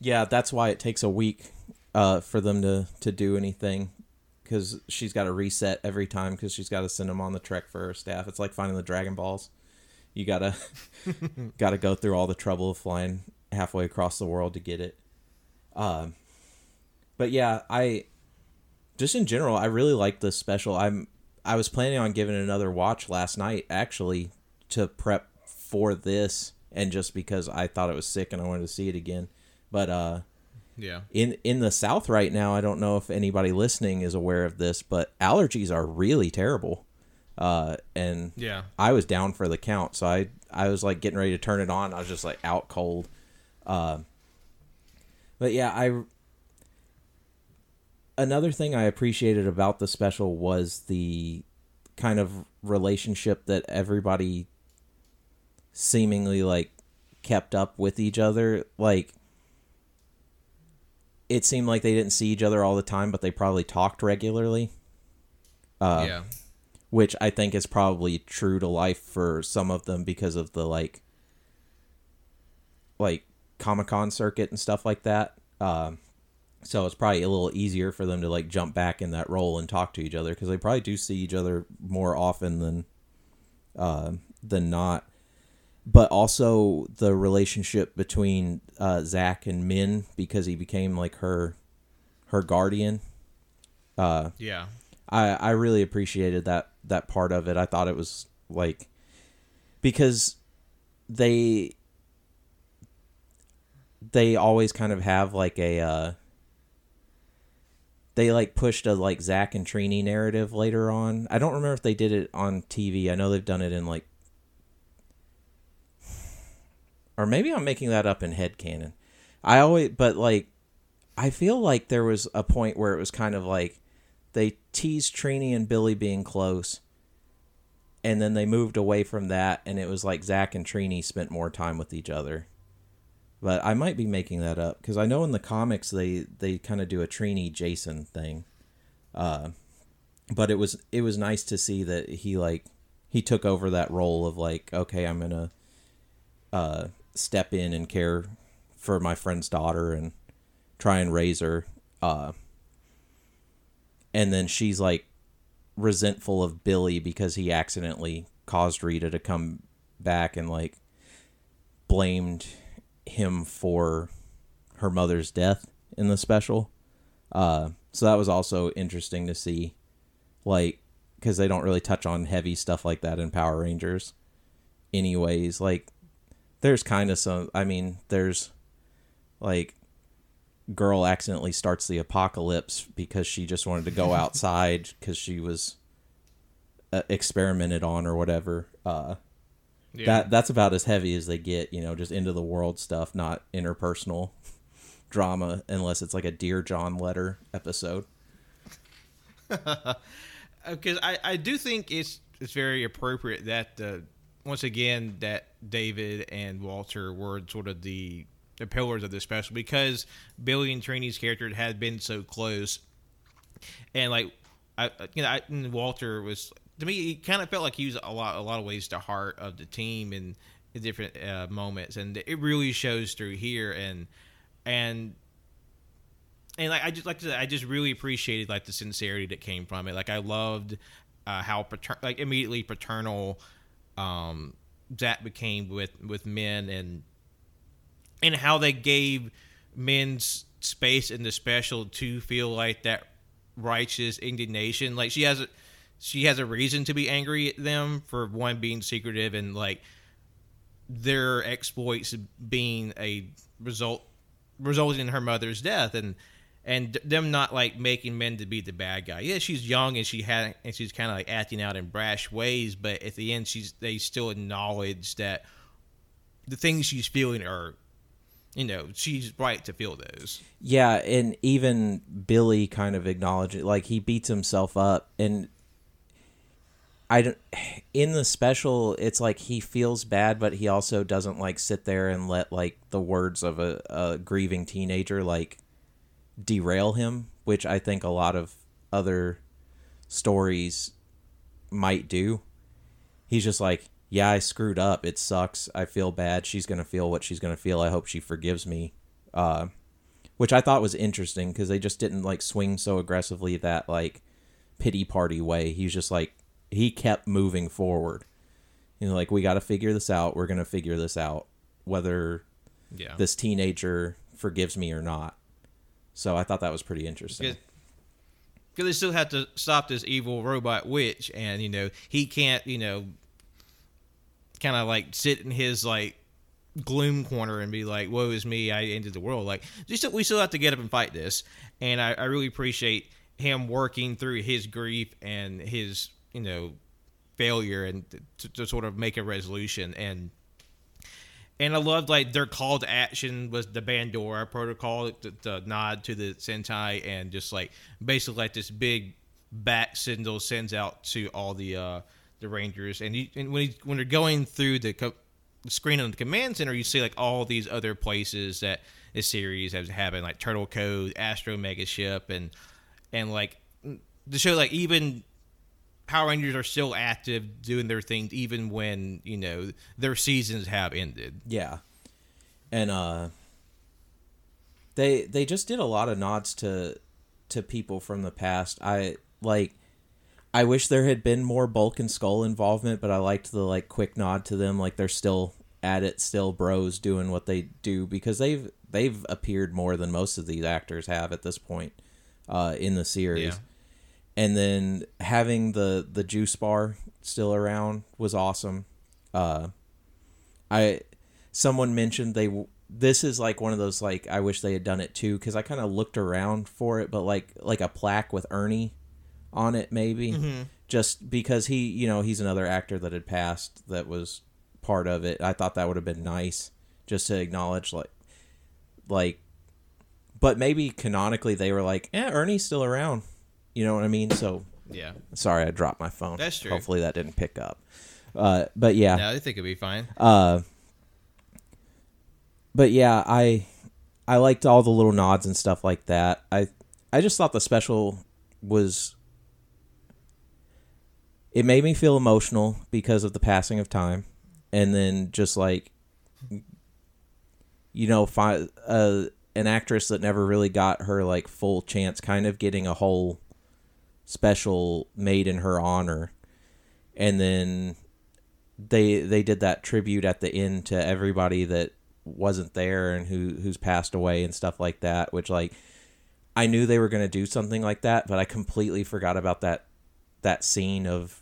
Yeah, that's why it takes a week uh, for them to to do anything because she's got to reset every time because she's got to send them on the trek for her staff. It's like finding the Dragon Balls. You gotta (laughs) gotta go through all the trouble of flying halfway across the world to get it. Um, but yeah, I just in general, I really like this special. I'm I was planning on giving it another watch last night actually to prep for this and just because I thought it was sick and I wanted to see it again. But uh Yeah, in in the south right now, I don't know if anybody listening is aware of this, but allergies are really terrible. Uh and yeah. I was down for the count, so I I was like getting ready to turn it on. I was just like out cold. Uh, but yeah, I another thing I appreciated about the special was the kind of relationship that everybody seemingly like kept up with each other. Like it seemed like they didn't see each other all the time, but they probably talked regularly. Uh, yeah. which I think is probably true to life for some of them because of the like like Comic Con circuit and stuff like that. Um, so it's probably a little easier for them to like jump back in that role and talk to each other because they probably do see each other more often than uh, than not. But also the relationship between uh, Zach and Min because he became like her her guardian. Uh, Yeah. I I really appreciated that that part of it. I thought it was like because they they always kind of have like a uh they like pushed a like Zach and Trini narrative later on. I don't remember if they did it on TV. I know they've done it in like or maybe I'm making that up in head canon. I always but like I feel like there was a point where it was kind of like they teased Trini and Billy being close, and then they moved away from that, and it was like Zach and Trini spent more time with each other. But I might be making that up because I know in the comics they they kind of do a Trini Jason thing. Uh, but it was it was nice to see that he like he took over that role of like okay I'm gonna uh, step in and care for my friend's daughter and try and raise her. Uh, and then she's like resentful of Billy because he accidentally caused Rita to come back and like blamed him for her mother's death in the special. Uh, so that was also interesting to see, like, because they don't really touch on heavy stuff like that in Power Rangers. Anyways, like, there's kind of some. I mean, there's like girl accidentally starts the apocalypse because she just wanted to go (laughs) outside because she was uh, experimented on or whatever. Uh, Yeah. That that's about as heavy as they get, you know, just into the world stuff, not interpersonal (laughs) drama, unless it's like a Dear John letter episode. (laughs) because I, I do think it's it's very appropriate that uh, once again that David and Walter were sort of the the pillars of this special because Billy and Trini's character had been so close, and like I you know I, and Walter was to me he kind of felt like he was a lot a lot of ways the heart of the team in, in different uh, moments, and it really shows through here. And and and like I just like to say, I just really appreciated like the sincerity that came from it. Like I loved uh, how pater- like immediately paternal um, Zach became with with Minh and and how they gave Minh's space in the special to feel like that righteous indignation. Like she has a she has a reason to be angry at them for one being secretive and like their exploits being a result resulting in her mother's death and and them not like making Minh to be the bad guy. Yeah, she's young and she had and she's kind of like acting out in brash ways, but at the end, she's they still acknowledge that the things she's feeling are, you know, she's right to feel those. Yeah, and even Billy kind of acknowledges. Like he beats himself up, and I don't. In the special, it's like he feels bad, but he also doesn't like sit there and let like the words of a, a grieving teenager like derail him, which I think a lot of other stories might do. He's just like, yeah, I screwed up. It sucks. I feel bad. She's gonna feel what she's gonna feel. I hope she forgives me. Uh, which I thought was interesting because they just didn't like swing so aggressively that like pity party way. He's just like he kept moving forward. You know, like we got to figure this out. We're gonna figure this out, whether Yeah. this teenager forgives me or not. So I thought that was pretty interesting. because they still have to stop this evil robot witch, and you know he can't, you know, kind of like sit in his like gloom corner and be like, "Woe is me, I ended the world." Like, we still, we still have to get up and fight this, and I, I really appreciate him working through his grief and his, you know, failure and to, to sort of make a resolution and. And I loved like their call to action was the Bandora protocol the, to nod to the Sentai and just like basically like this big bat signal sends out to all the uh the Rangers. And, you, and when he, when they're going through the co- screen on the command center, you see like all these other places that the series has happened, like Turtle Cove, Astro Mega Ship, and and like the show like even Power Rangers are still active, doing their thing, even when you know their seasons have ended. Yeah. And uh they they just did a lot of nods to to people from the past. I like I wish there had been more Bulk and Skull involvement, but I liked the like quick nod to them like they're still at it, still bros doing what they do because they've they've appeared more than most of these actors have at this point uh in the series. Yeah. And then having the the juice bar still around was awesome. Uh I someone mentioned they this is like one of those like I wish they had done it too because I kind of looked around for it, but like like a plaque with Ernie on it maybe just because he you know he's another actor that had passed that was part of it. I thought that would have been nice just to acknowledge like like but maybe canonically they were like, "Eh, Ernie's still around." You know what I mean? So Yeah, sorry I dropped my phone. That's true. Hopefully that didn't pick up. Uh but yeah. no, I think it'd be fine. Uh, but yeah, I I liked all the little nods and stuff like that. I I just thought the special was it made me feel emotional because of the passing of time, and then just like you know, fi- uh, an actress that never really got her like full chance, kind of getting a whole special made in her honor, and then they they did that tribute at the end to everybody that wasn't there and who who's passed away and stuff like that which like I knew they were going to do something like that but I completely forgot about that that scene of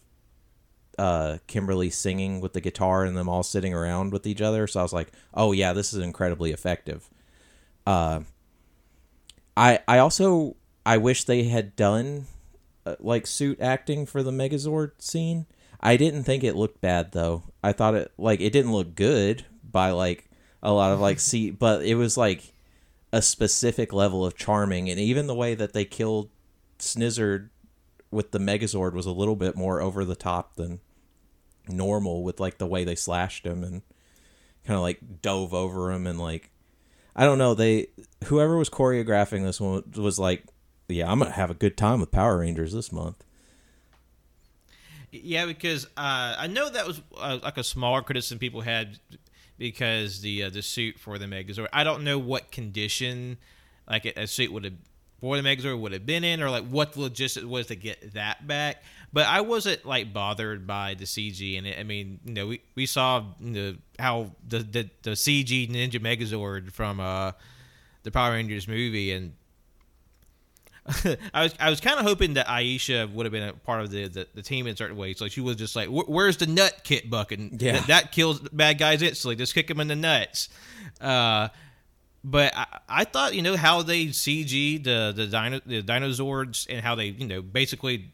uh Kimberly singing with the guitar and them all sitting around with each other. So I was like oh yeah this is incredibly effective. Uh I I also I wish they had done uh, like suit acting for the Megazord scene I didn't think it looked bad though. I thought it like it didn't look good by like a lot of like see, (laughs) but it was like a specific level of charming, and even the way that they killed Snizzard with the Megazord was a little bit more over the top than normal with like the way they slashed him and kind of like dove over him and like I don't know they whoever was choreographing this one was like yeah I'm gonna have a good time with Power Rangers this month. Yeah, because uh, I know that was uh, like a smaller criticism people had because the uh, the suit for the Megazord. I don't know what condition like a, suit would have for the Megazord would have been in, or like what the logistics was to get that back. But I wasn't like bothered by the CG and it. I mean, you know, we, we saw you know, how the, the the CG Ninja Megazord from uh the Power Rangers movie and (laughs) I was I was kind of hoping that Aisha would have been a part of the, the, the team in certain ways. Like she was just like, "Wh- "Where's the nut kit bucket? Yeah. That, that kills bad guys instantly. Just kick them in the nuts." Uh, but I, I thought you know how they CG the the, dino, the dinosaurs and how they you know basically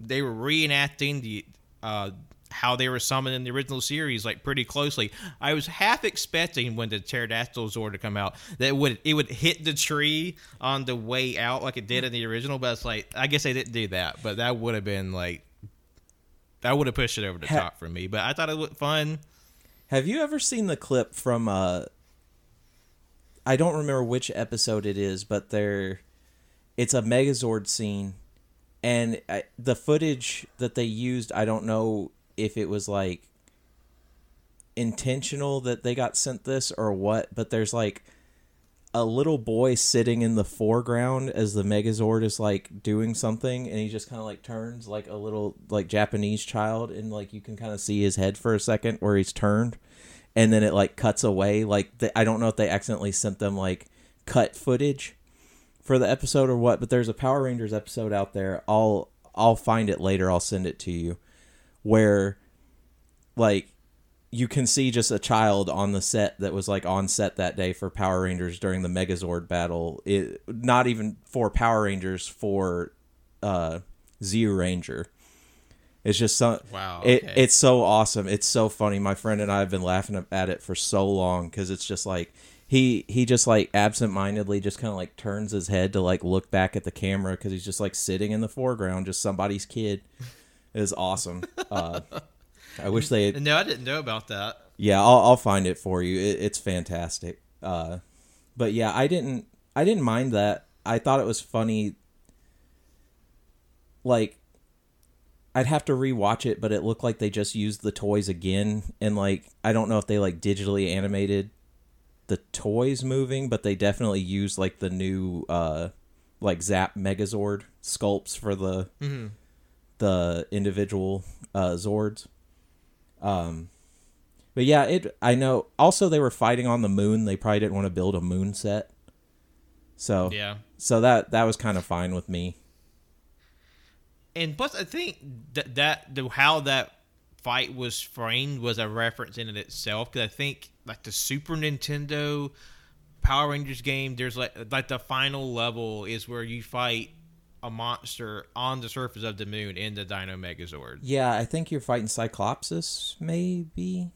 they were reenacting the uh, how they were summoned in the original series like pretty closely. I was half expecting when the pterodactyl Zord to come out that it would it would hit the tree on the way out like it did in the original, but it's like I guess they didn't do that, but that would have been like that would have pushed it over the Ha- top for me. But I thought it looked fun. Have you ever seen the clip from uh I don't remember which episode it is, but there it's a Megazord scene and I, the footage that they used, I don't know if it was like intentional that they got sent this or what, but there's like a little boy sitting in the foreground as the Megazord is like doing something, and he just kind of like turns like a little like Japanese child, and like you can kind of see his head for a second where he's turned, and then it like cuts away. Like the, I don't know if they accidentally sent them like cut footage for the episode or what, but there's a Power Rangers episode out there. I'll I'll find it later. I'll send it to you, where like you can see just a child on the set that was like on set that day for Power Rangers during the Megazord battle. It not even for Power Rangers for uh Zeo Ranger. It's just so Wow, It it's so awesome. It's so funny. My friend and I have been laughing at it for so long because it's just like he he just like absentmindedly just kind of like turns his head to like look back at the camera because he's just like sitting in the foreground, just somebody's kid. Is awesome. Uh, I wish they. Had, (laughs) No, I didn't know about that. yeah, I'll I'll find it for you. It, it's fantastic. Uh, but yeah, I didn't I didn't mind that. I thought it was funny. Like, I'd have to rewatch it, but it looked like they just used the toys again, and like I don't know if they like digitally animated the toys moving, but they definitely used like the new uh like Zap Megazord sculpts for the the individual uh Zords. Um but yeah, it I know also they were fighting on the moon. They probably didn't want to build a moon set. So Yeah. so that that was kind of fine with me. And plus, I think that that the how that fight was framed was a reference in it itself. Because I think like the Super Nintendo Power Rangers game, there's like like the final level is where you fight a monster on the surface of the moon in the Dino Megazord. Yeah, I think you're fighting Cyclopsis maybe.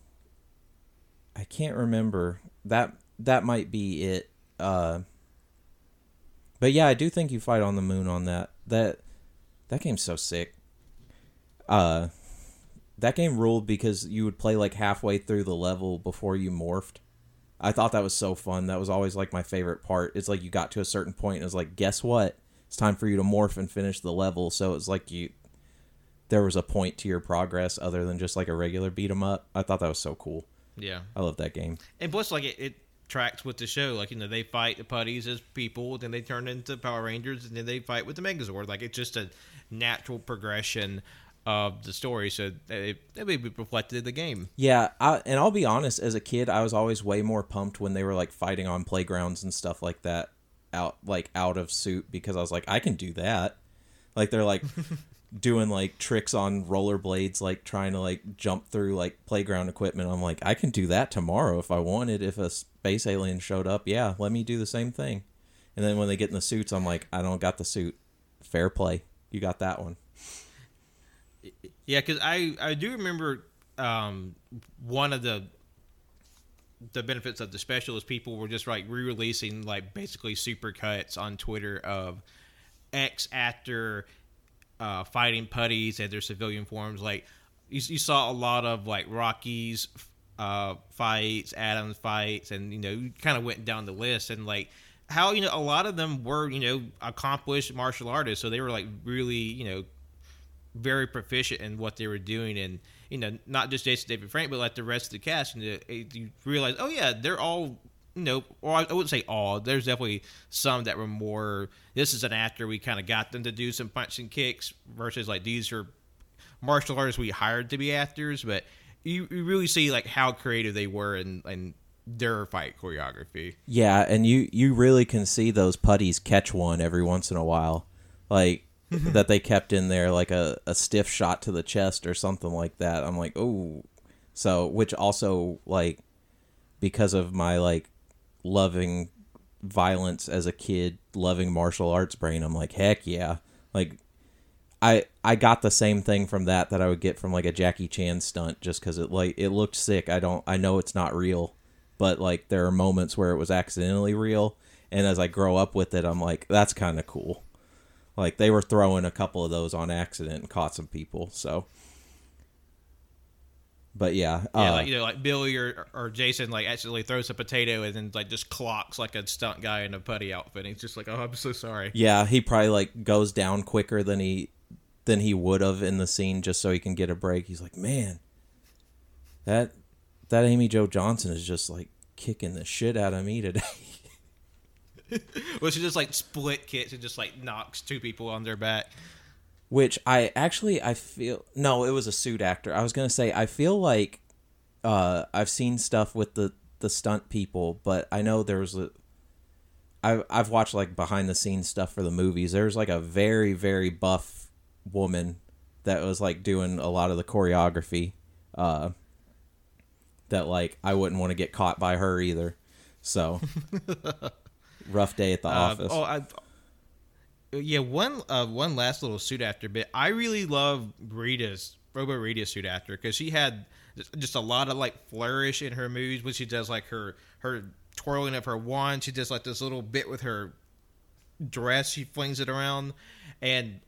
I can't remember. That that might be it. Uh But yeah, I do think you fight on the moon on that. That that game's so sick. Uh that game ruled because you would play like halfway through the level before you morphed. I thought that was so fun. That was always like my favorite part. It's like you got to a certain point and it was like, guess what? It's time for you to morph and finish the level. So it's like you there was a point to your progress other than just like a regular beat 'em up. I thought that was so cool. Yeah. I love that game. And plus, like it, it tracks with the show. Like you know, they fight the putties as people, then they turn into Power Rangers, and then they fight with the Megazord. Like it's just a natural progression of the story. So it, it may be reflected in the game. Yeah, I, and I'll be honest. As a kid, I was always way more pumped when they were like fighting on playgrounds and stuff like that, out like out of suit because I was like, I can do that. Like they're like (laughs) doing like tricks on rollerblades, like trying to like jump through like playground equipment. I'm like, I can do that tomorrow if I wanted. If a space alien showed up, yeah, let me do the same thing. And then when they get in the suits, I'm like, I don't got the suit. Fair play. You got that one. Yeah, because I I do remember um, one of the the benefits of the special is people were just like re-releasing like basically super cuts on Twitter of ex actor uh, fighting putties and their civilian forms. Like you, you saw a lot of like Rocky's uh, fights, Adams fights, and you know kind of went down the list. And like how you know a lot of them were you know accomplished martial artists, so they were like really you know very proficient in what they were doing. And you know not just jason david frank but like the rest of the cast and you, you realize oh yeah they're all you know or i wouldn't say all there's definitely some that were more this is an actor we kind of got them to do some punch and kicks versus like these are martial artists we hired to be actors but you, you really see like how creative they were in, in their fight choreography. Yeah, and you you really can see those putties catch one every once in a while, like Mm-hmm. that they kept in there like a, a stiff shot to the chest or something like that. I'm like, oh, so which also like because of my like loving violence as a kid, loving martial arts brain, I'm like, heck yeah, like. I, I got the same thing from that that I would get from like a Jackie Chan stunt just because it like it looked sick. I don't I know it's not real, but like there are moments where it was accidentally real and as i grow up with it i'm like that's kind of cool like they were throwing a couple of those on accident and caught some people so. But yeah, yeah uh, like you know like billy or, or jason like actually throws a potato and then like just clocks like a stunt guy in a putty outfit. And he's just like oh i'm so sorry. Yeah he probably like goes down quicker than he than he would have in the scene just so he can get a break. He's like man that that amy jo johnson is just like kicking the shit out of me today (laughs) (laughs) Well, she just like split kicks and just like knocks two people on their back. which I actually I feel no, it was a suit actor. I was gonna say I feel like uh, I've seen stuff with the the stunt people, but I know there was a. I I've watched like behind the scenes stuff for the movies. There's like a very very buff woman that was like doing a lot of the choreography. Uh, that like I wouldn't want to get caught by her either. So (laughs) rough day at the Uh, office. oh, I, yeah. One uh, one last little suit actor bit. I really love Rita's Robo Rita's suit actor because she had just a lot of like flourish in her moves when she does like her her twirling of her wand. She does like this little bit with her dress. She flings it around, and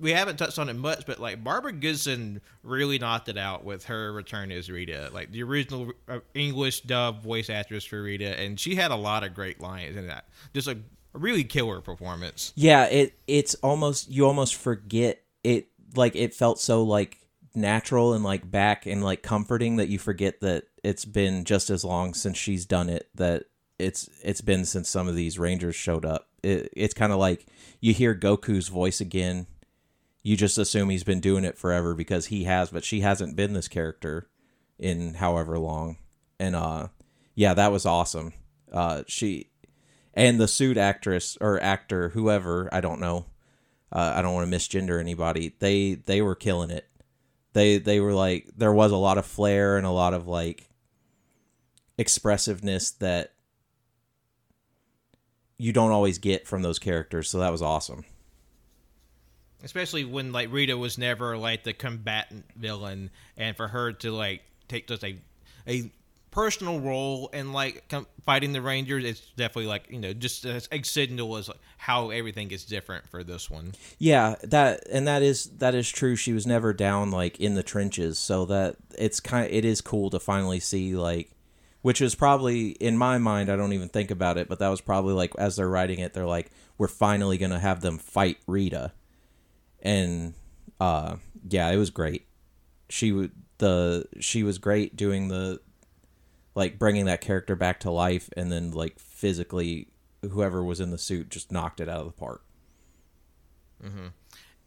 we haven't touched on it much, but like Barbara Goodson really knocked it out with her return as Rita, like the original uh, English dub voice actress for Rita, and she had a lot of great lines in that. Just a, a really killer performance. Yeah, it it's almost you almost forget it like it felt so like natural and like back and like comforting that you forget that it's been just as long since she's done it that it's it's been since some of these rangers showed up. It, it's kind of like you hear Goku's voice again you just assume he's been doing it forever because he has, but she hasn't been this character in however long. And uh yeah, that was awesome. Uh she and the suit actress or actor, whoever, I don't know. Uh, I don't want to misgender anybody. They they were killing it. They they were like there was a lot of flair and a lot of like expressiveness that you don't always get from those characters. So that was awesome especially when like Rita was never like the combatant villain, and for her to like take just a a personal role in like com- fighting the Rangers, it's definitely like you know just a, a signal like, how everything is different for this one. Yeah, that and that is that is true. She was never down like in the trenches, so that it's kind of, it is cool to finally see like. Which is probably in my mind, I don't even think about it, but that was probably like as they're writing it, they're like, "We're finally gonna have them fight Rita," and uh yeah it was great. She would the she was great doing the like bringing that character back to life and then like physically whoever was in the suit just knocked it out of the park. Mm-hmm.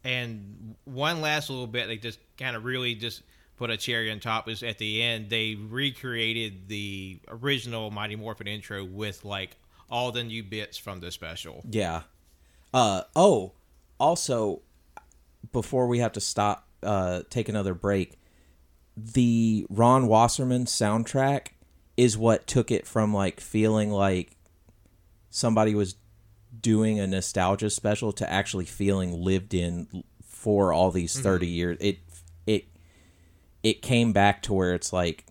and one last little bit they just kind of really just put a cherry on top is at the end they recreated the original mighty morphin intro with like all the new bits from the special. Yeah. Uh oh also before we have to stop, uh, take another break, the Ron Wasserman soundtrack is what took it from like feeling like somebody was doing a nostalgia special to actually feeling lived in for all these mm-hmm. 30 mm-hmm. years. It it it came back to where it's like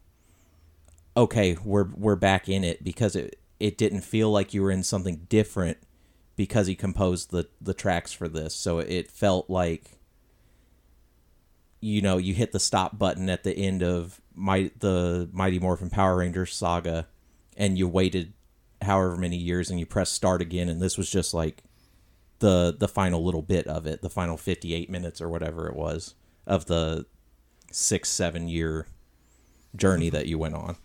okay, we're we're back in it because it it didn't feel like you were in something different because he composed the the tracks for this. So it felt like you know you hit the stop button at the end of my the Mighty Morphin Power Rangers saga, and you waited however many years and you press start again, and this was just like the the final little bit of it, the final fifty eight minutes or whatever it was of the six seven year journey that you went on.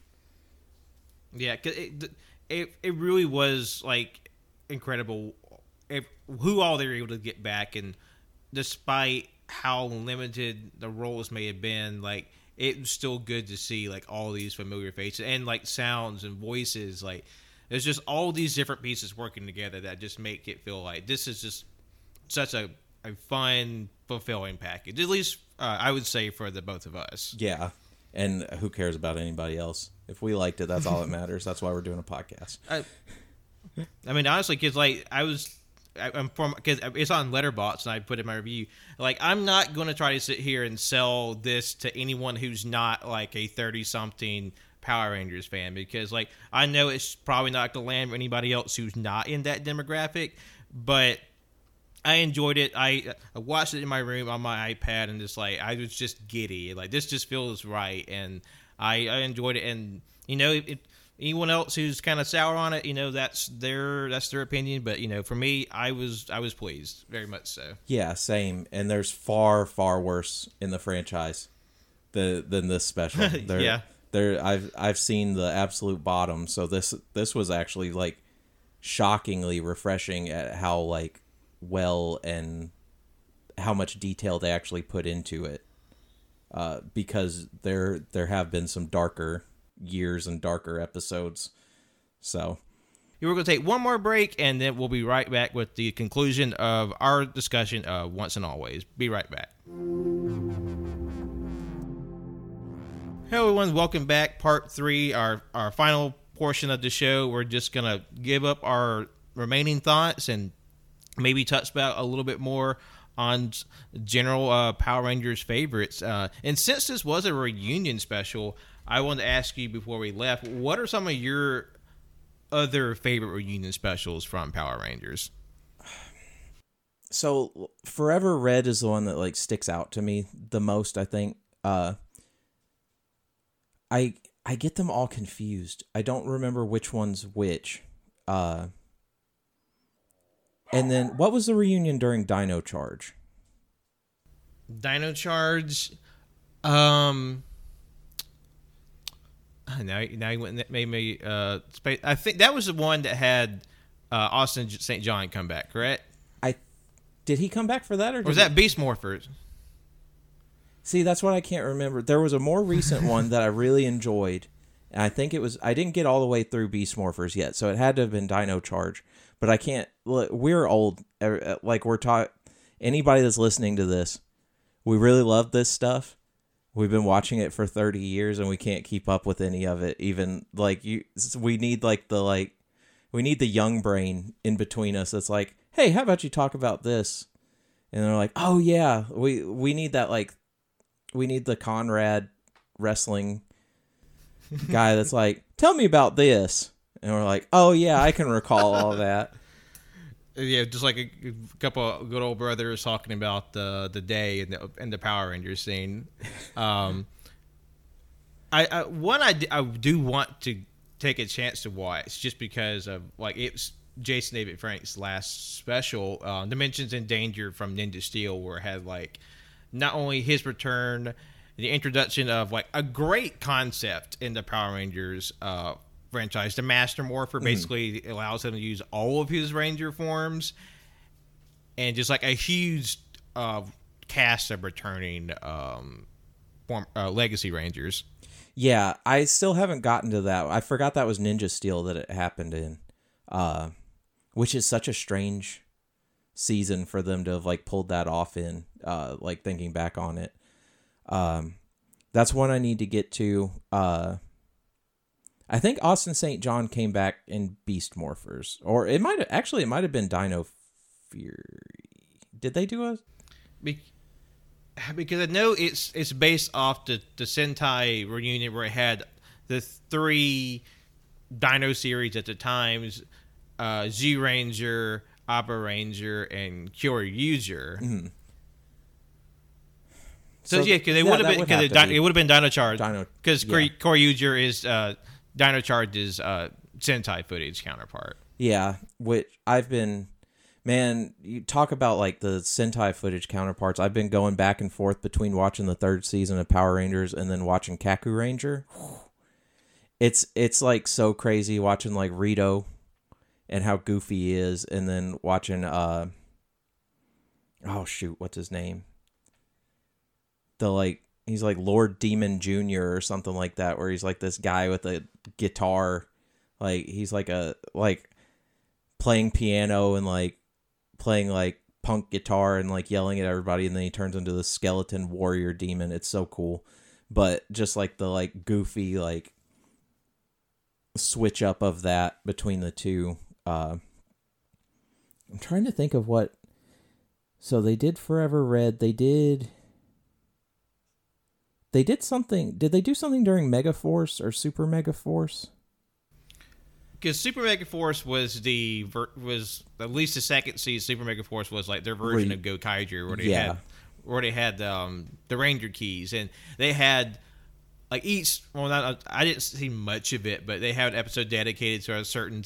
Yeah, it it it really was like incredible. If, who all they were able to get back, and despite how limited the roles may have been, like it's still good to see like all these familiar faces and like sounds and voices. Like there's just all these different pieces working together that just make it feel like this is just such a, a fun, fulfilling package. At least uh, I would say for the both of us. Yeah, and who cares about anybody else? If we liked it, that's all that (laughs) matters. That's why we're doing a podcast. I, I mean, honestly, because like I was I'm from because it's on Letterboxd and I put in my review. Like I'm not going to try to sit here and sell this to anyone who's not like a 30 something Power Rangers fan because like I know it's probably not going to land for anybody else who's not in that demographic, but I enjoyed it. I, I watched it in my room on my iPad and just like I was just giddy. Like this just feels right and I, I enjoyed it and you know it, it anyone else who's kind of sour on it, you know, that's their that's their opinion. But you know, for me, I was I was pleased, very much so. Yeah, same. And there's far far worse in the franchise than than this special. (laughs) There, yeah, there I've I've seen the absolute bottom. So this this was actually like shockingly refreshing at how like well and how much detail they actually put into it. Uh, because there there have been some darker years and darker episodes. So we're going to take one more break and then we'll be right back with the conclusion of our discussion of Once and Always. Be right back. Hello, everyone. Welcome back. Part three, our, our final portion of the show. We're just going to give up our remaining thoughts and maybe touch about a little bit more on general uh, Power Rangers favorites. Uh, and since this was a reunion special, I wanted to ask you before we left, what are some of your other favorite reunion specials from Power Rangers? so Forever Red is the one that like sticks out to me the most. I think. Uh, I I get them all confused. I don't remember which one's which. Uh, and then what was the reunion during Dino Charge? Dino Charge. Um. (laughs) Now, now you went and made me. Uh, space. I think that was the one that had uh, Austin St. John come back, correct? I did he come back for that or, Or was he- that Beast Morphers? See, that's what I can't remember. There was a more recent (laughs) one that I really enjoyed, and I think it was. I didn't get all the way through Beast Morphers yet, so it had to have been Dino Charge. But I can't. Look, we're old. uh, Like we're taught. Anybody that's listening to this, we really love this stuff. We've been watching it for thirty years, and we can't keep up with any of it. Even like you, we need like the like, we need the young brain in between us. That's like, hey, how about you talk about this? And they're like, oh yeah, we we need that like we need the Conrad wrestling guy that's like, tell me about this. And we're like, oh, yeah, I can recall all that. Yeah, just like a, a couple good old brothers talking about the the day and the and the Power Rangers scene. Um, I, I one I, I do want to take a chance to watch just because of like it's Jason David Frank's last special, uh, Dimensions in Danger from Ninja Steel, where it had like not only his return, the introduction of like a great concept in the Power Rangers uh, franchise. The Master Morpher basically allows him to use all of his Ranger forms, and just like a huge uh, cast of returning um, form, uh, Legacy Rangers. Yeah, I still haven't gotten to that. I forgot that was Ninja Steel that it happened in, uh, which is such a strange season for them to have like pulled that off in. Uh, like thinking back on it, um, that's one I need to get to. Uh, I think Austin St. John came back in Beast Morphers, or it might have actually it might have been Dino Fury. Did they do a? Be- because I know it's it's based off the the Sentai reunion where it had the three Dino series at the times, uh, Zyuranger, Abba Ranger, and Kyoryuger. So, So yeah, because they yeah, would have been because it, to di- be. it would have been Dino Charge Dino- because yeah. Kyoryuger is uh, Dino Charge's uh, Sentai footage counterpart. Yeah, which I've been man, you talk about like the Sentai footage counterparts. I've been going back and forth between watching the third season of Power Rangers and then watching Kakuranger. (sighs) It's it's like so crazy watching like Rito and how goofy he is and then watching uh oh shoot, what's his name? The like he's like Lord Demon Jr. or something like that where he's like this guy with a guitar. Like he's like a like playing piano and like playing like punk guitar and like yelling at everybody and then he turns into the skeleton warrior demon. It's so cool. But just like the like goofy like switch up of that between the two uh i'm trying to think of what so they did forever red. They did they did something did they do something during megaforce or super megaforce Because Super Mega Force was the was at least the second season. Super Mega Force was like their version Re- of Gokaiger, where they Yeah. had where they had um, the Ranger keys, and they had like each. Well, not, I didn't see much of it, but they had an episode dedicated to a certain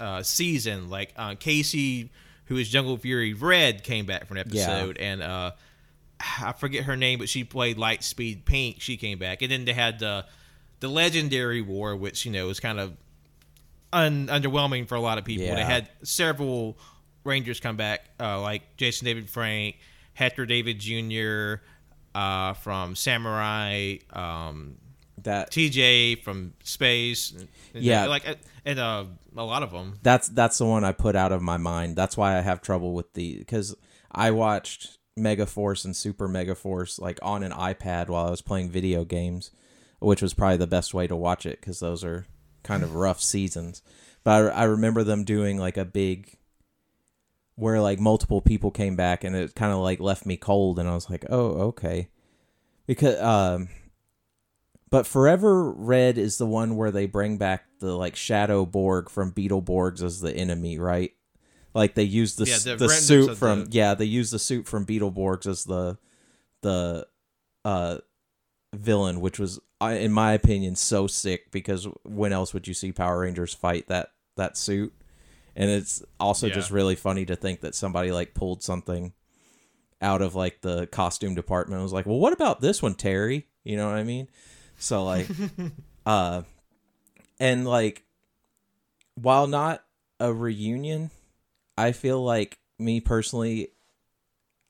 uh, season. Like uh, Casey, who is Jungle Fury Red, came back for an episode, and uh, I forget her name, but she played Lightspeed Pink. She came back, and then they had the the Legendary War, which you know was kind of un- underwhelming for a lot of people. They had several Rangers come back, uh, like Jason David Frank, Hector David Jr. Uh, from Samurai, um, that TJ from Space, Yeah. like uh, and uh, a lot of them. that's that's the one I put out of my mind. That's why I have trouble with the because I watched Mega Force and Super Mega Force like on an iPad while I was playing video games, which was probably the best way to watch it because those are kind of rough seasons. But I, I remember them doing like a big where like multiple people came back and it kind of like left me cold and I was like, "Oh, okay." Because um but Forever Red is the one where they bring back the like Shadow Borg from Beetleborgs as the enemy, right? Like they use the Yeah, the the, suit from the- yeah they use the suit from Beetleborgs as the the uh villain, which was in my opinion so sick because when else would you see Power Rangers fight that that suit? And it's also Yeah. just really funny to think that somebody like pulled something out of like the costume department and was like, "Well, what about this one, Terry?" You know what I mean? So like (laughs) uh and like while not a reunion, I feel like me personally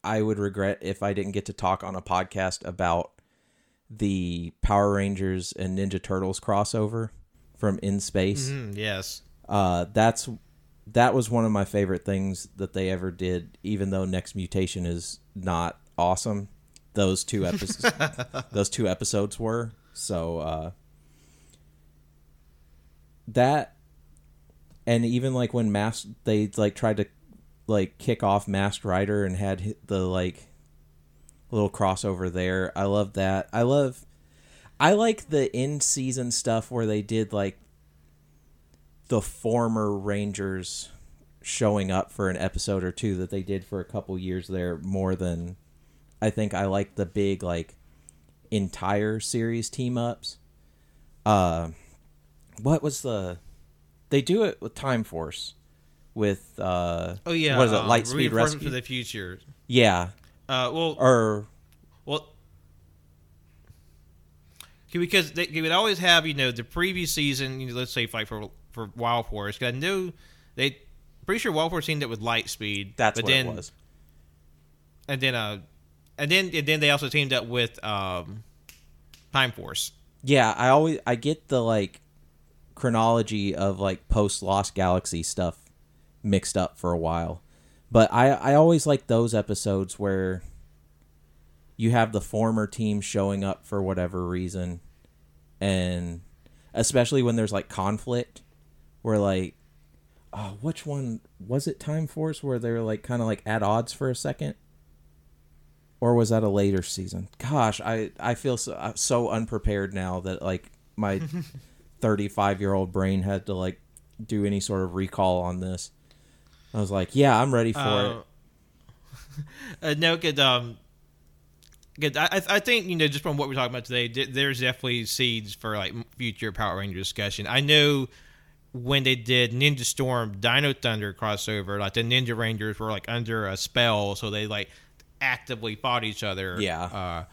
I would regret if I didn't get to talk on a podcast about the Power Rangers and Ninja Turtles crossover from In Space. Mhm, yes. Uh, that's that was one of my favorite things that they ever did. Even though Next Mutation is not awesome, those two episodes, (laughs) those two episodes were so. Uh, that and even like when Mask they like tried to like kick off Masked Rider and had the like little crossover there. I love that. I love I like the in season stuff where they did like the former Rangers showing up for an episode or two that they did for a couple years there more than I think I like the big like entire series team ups. Uh what was the they do it with Time Force with uh Oh yeah. what is it um, Lightspeed Reinforcement Rescue for the future. yeah Uh, well, or Well, because they, they would always have you know the previous season. You know, let's say like for for Wild Force. 'cause I know they pretty sure Wild Force teamed up with Lightspeed. that's but what then, it was And then uh, and then and then they also teamed up with um, Time Force. Yeah, I always I get the like chronology of like post Lost Galaxy stuff mixed up for a while. But I I always like those episodes where you have the former team showing up for whatever reason and especially when there's like conflict where like oh which one was it Time Force where they're like kind of like at odds for a second or was that a later season? Gosh, I I feel so uh, so unprepared now that like my (laughs) 35 year old brain had to like do any sort of recall on this. I was like, yeah, I'm ready for Uh, (laughs) uh, no, good. Um, good. I, I I think you know just from what we're talking about today, th- there's definitely seeds for like future Power Ranger discussion. I know when they did Ninja Storm Dino Thunder crossover, like the Ninja Rangers were like under a spell, so they like actively fought each other. Yeah. Uh,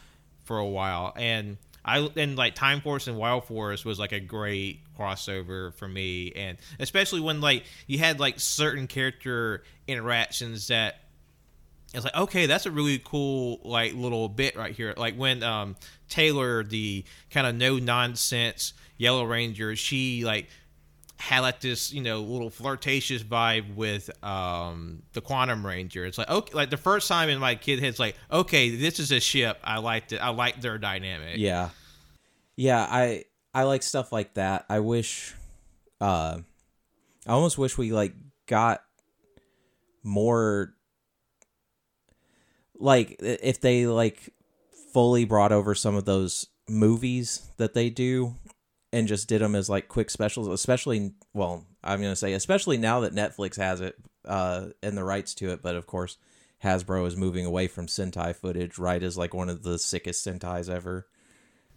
for a while, and I and like Time Force and Wild Force was like a great crossover for me, and especially when like you had like certain character interactions that it's like okay that's a really cool like little bit right here. Like when um taylor the kind of no nonsense yellow ranger she like had like this you know little flirtatious vibe with um the quantum ranger it's like okay like the first time in my kid head's like okay this is a ship i liked it i like their dynamic. Yeah. Yeah, I I like stuff like that. I wish uh I almost wish we like got more like if they like fully brought over some of those movies that they do and just did them as like quick specials especially well i'm gonna say especially now that netflix has it uh and the rights to it but of course hasbro is moving away from sentai footage right as like one of the sickest sentais ever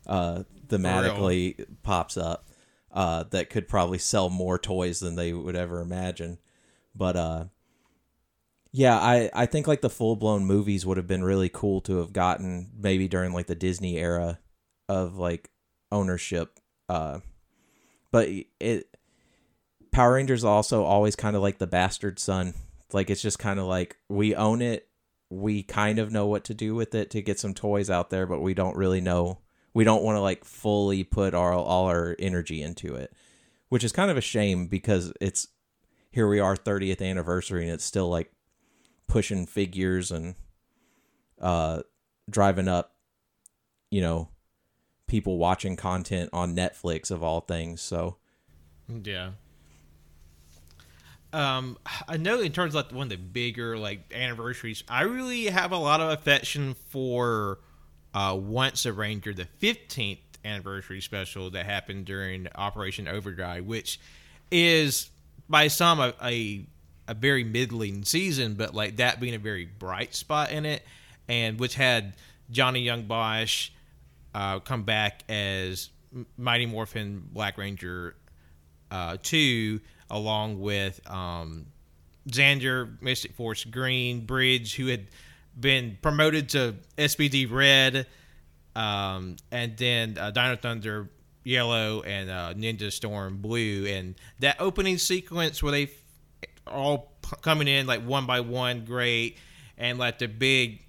uh thematically pops up uh that could probably sell more toys than they would ever imagine but uh yeah, I, I think like the full blown movies would have been really cool to have gotten maybe during like the Disney era of like ownership. Uh, but it Power Rangers also always kind of like the bastard son. Like it's just kind of like we own it. We kind of know what to do with it to get some toys out there, but we don't really know. We don't want to like fully put our all our energy into it, which is kind of a shame because it's here we are 30th anniversary and it's still like pushing figures and uh driving up you know people watching content on Netflix of all things so Yeah. Um, I know in terms of like one of the bigger like anniversaries, I really have a lot of affection for uh, Once a Ranger, the 15th anniversary special that happened during Operation Overdrive, which is by some a, a a very middling season, but like that being a very bright spot in it, and which had Johnny Young Bosch uh, come back as Mighty Morphin Black Ranger uh, two, along with um, Xander, Mystic Force Green, Bridge, who had been promoted to SPD Red, um, and then uh, Dino Thunder Yellow and uh, Ninja Storm Blue, and that opening sequence where they all p- coming in like one by one, great, and like the big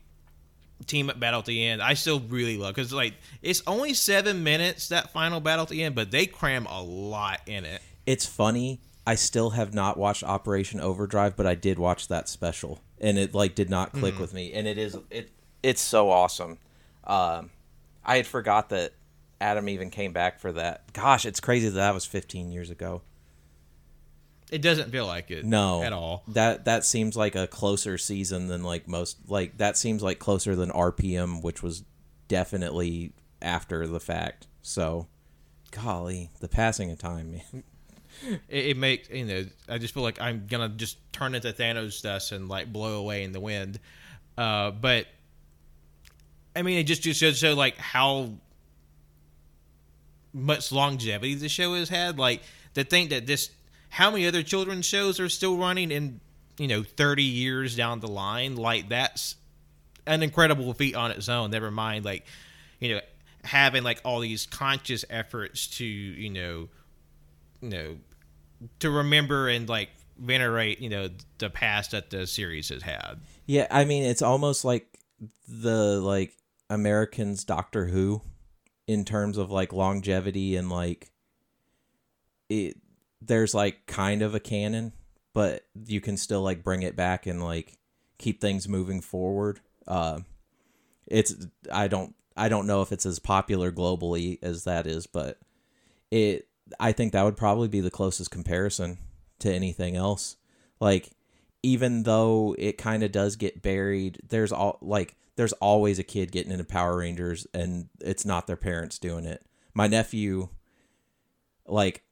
team up battle at the end. I still really love because like it's only seven minutes that final battle at the end, but they cram a lot in it. It's funny. I still have not watched Operation Overdrive, but I did watch that special, and it like did not click with me. And it is it it's so awesome. Um, I had forgot that Adam even came back for that. Gosh, it's crazy that that was 15 years ago. It doesn't feel like it, No, at all. That that seems like a closer season than like most. Like that seems like closer than RPM, which was definitely after the fact. So, golly, the passing of time, man. (laughs) It, it makes you know. I just feel like I'm gonna just turn into Thanos dust and like blow away in the wind. Uh, but I mean, it just just shows show like how much longevity the show has had. Like to think that this, how many other children's shows are still running in you know 30 years down the line? Like that's an incredible feat on its own. Never mind like you know having like all these conscious efforts to you know you know to remember and like venerate you know the past that the series has had Yeah, I mean, it's almost like the like Americans Doctor Who in terms of like longevity and like it there's like kind of a canon, but you can still like bring it back and like keep things moving forward. Uh it's I don't I don't know if it's as popular globally as that is, but it I think that would probably be the closest comparison to anything else. Like even though it kind of does get buried, there's all like there's always a kid getting into Power Rangers and it's not their parents doing it. My nephew like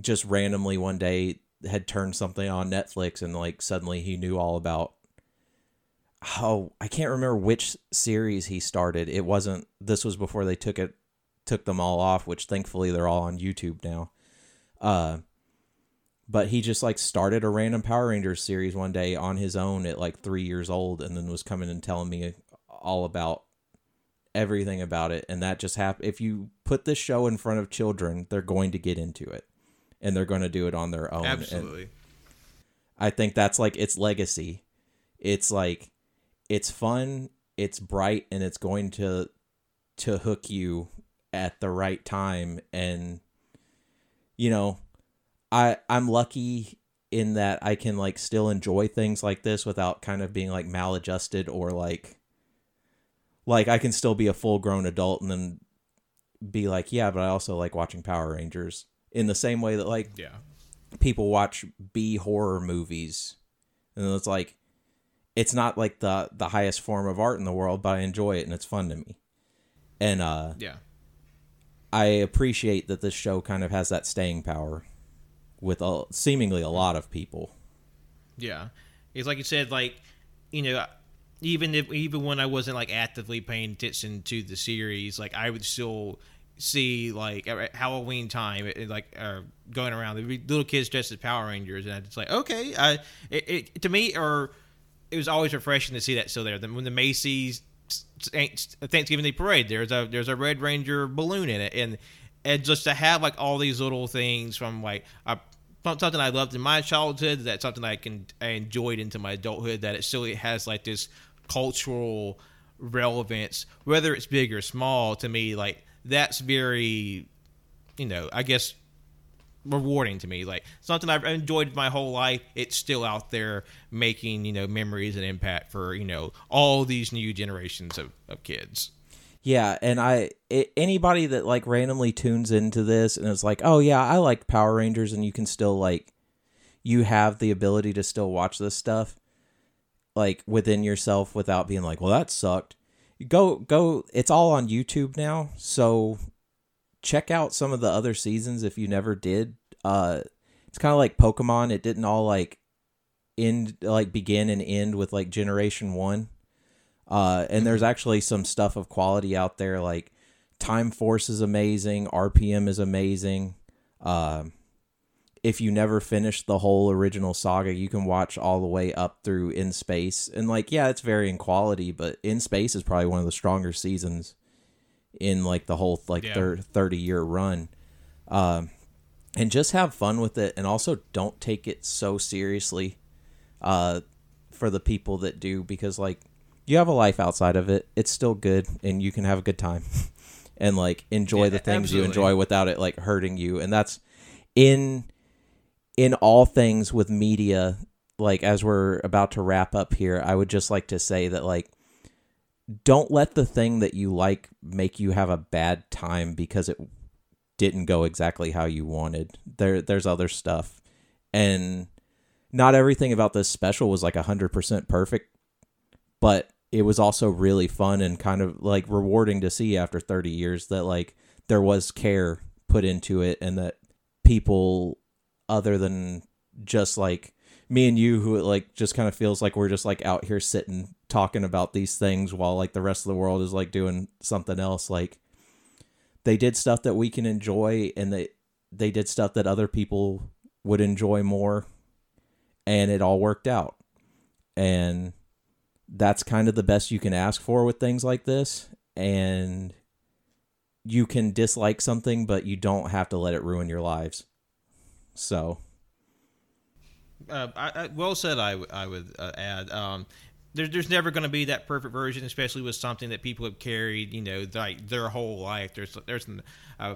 just randomly one day had turned something on Netflix and like suddenly he knew all about oh, I can't remember which series he started. It wasn't this was before they took it took them all off, which thankfully they're all on YouTube now. Uh but he just like started a random Power Rangers series one day on his own at like 3 years old and then was coming and telling me all about everything about it and that just happened if you put this show in front of children, they're going to get into it and they're going to do it on their own and absolutely I think that's like its legacy. It's like it's fun, it's bright, and it's going to to hook you at the right time. And you know, I I'm lucky in that I can like still enjoy things like this without kind of being like maladjusted or like like I can still be a full grown adult and then be like, yeah, but I also like watching Power Rangers in the same way that like yeah people watch B horror movies, and it's like it's not like the the highest form of art in the world, but I enjoy it and it's fun to me. And uh, yeah I appreciate that this show kind of has that staying power with a, seemingly a lot of people. Yeah, it's like you said, like you know, even if even when I wasn't like actively paying attention to the series, like I would still see like Halloween time, like uh, going around the little kids dressed as Power Rangers, and it's like okay, I it, it to me or it was always refreshing to see that still there. Then when the Macy's Thanksgiving Day parade, there's a there's a Red Ranger balloon in it, and and just to have like all these little things from like a something I loved in my childhood, that's something I can I enjoyed into my adulthood. That it still has like this cultural relevance, whether it's big or small. To me, like that's very, you know, I guess rewarding to me. Like something I've enjoyed my whole life. It's still out there making you know memories and impact for you know all these new generations of, of kids. Yeah, and I i anybody that like randomly tunes into this and is like, "Oh yeah, I like Power Rangers," and you can still like, you have the ability to still watch this stuff, like within yourself without being like, "Well, that sucked." Go go. It's all on YouTube now, so check out some of the other seasons if you never did. Uh, it's kind of like Pokemon. It didn't all like end like begin and end with like generation one. Uh, and there's actually some stuff of quality out there like Time Force is amazing, RPM is amazing. Um, if you never finished the whole original saga, you can watch all the way up through In Space. And like, yeah, it's varying quality, but In Space is probably one of the stronger seasons in like the whole like Yeah. thir- 30 year run. Um, and just have fun with it and also don't take it so seriously uh, for the people that do because like you have a life outside of it. It's still good and you can have a good time (laughs) and like enjoy Yeah, the things you enjoy without it like hurting you. And that's in in all things with media like as we're about to wrap up here, I would just like to say that like don't let the thing that you like make you have a bad time because it didn't go exactly how you wanted. There there's other stuff. And not everything about this special was like 100% perfect, but it was also really fun and kind of like rewarding to see after 30 years that like there was care put into it and that people other than just like me and you who like just kind of feels like we're just like out here sitting talking about these things while like the rest of the world is like doing something else. Like they did stuff that we can enjoy and they they did stuff that other people would enjoy more and it all worked out. And that's kind of the best you can ask for with things like this. And you can dislike something but you don't have to let it ruin your lives so uh, I, I, well said. I, would uh, add. Um, there's there's never going to be that perfect version, especially with something that people have carried, you know, like their whole life. There's there's an, uh,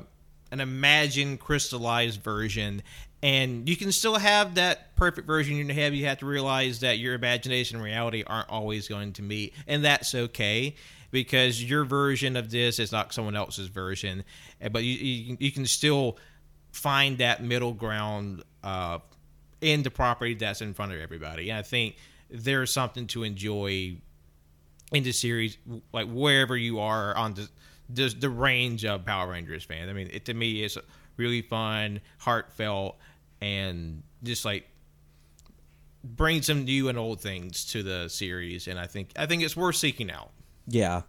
an imagined crystallized version, and you can still have that perfect version you have. You have to realize that your imagination and reality aren't always going to meet, and that's okay because your version of this is not someone else's version. But you you, you can still find that middle ground uh, in the property that's in front of everybody. And I think there's something to enjoy in the series, like wherever you are on the the, the range of Power Rangers fan. I mean, it to me is really fun, heartfelt, and just like brings some new and old things to the series. And I think I think it's worth seeking out. yeah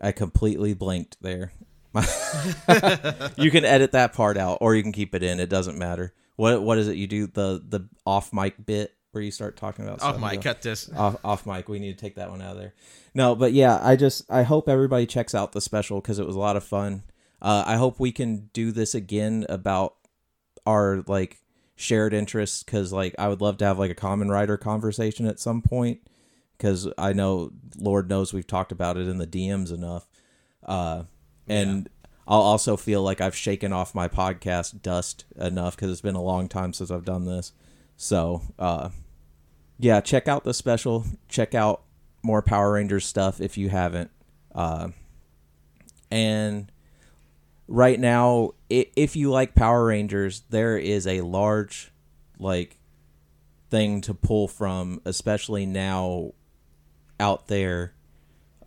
i completely blinked there (laughs) you can edit that part out or you can keep it in it doesn't matter what what is it you do the the off mic bit where you start talking about stuff? my, Yeah. cut this. off off mic. We need to take that one out of there. No, but yeah, I just I hope everybody checks out the special because it was a lot of fun. Uh, I hope we can do this again about our like shared interests because like I would love to have like a Kamen Rider conversation at some point because I know Lord knows we've talked about it in the DMs enough. Uh, and I'll also feel like I've shaken off my podcast dust enough because it's been a long time since I've done this. So, uh, yeah, check out the special. Check out more Power Rangers stuff if you haven't. Uh, and right now, if you like Power Rangers, there is a large, like, thing to pull from, especially now out there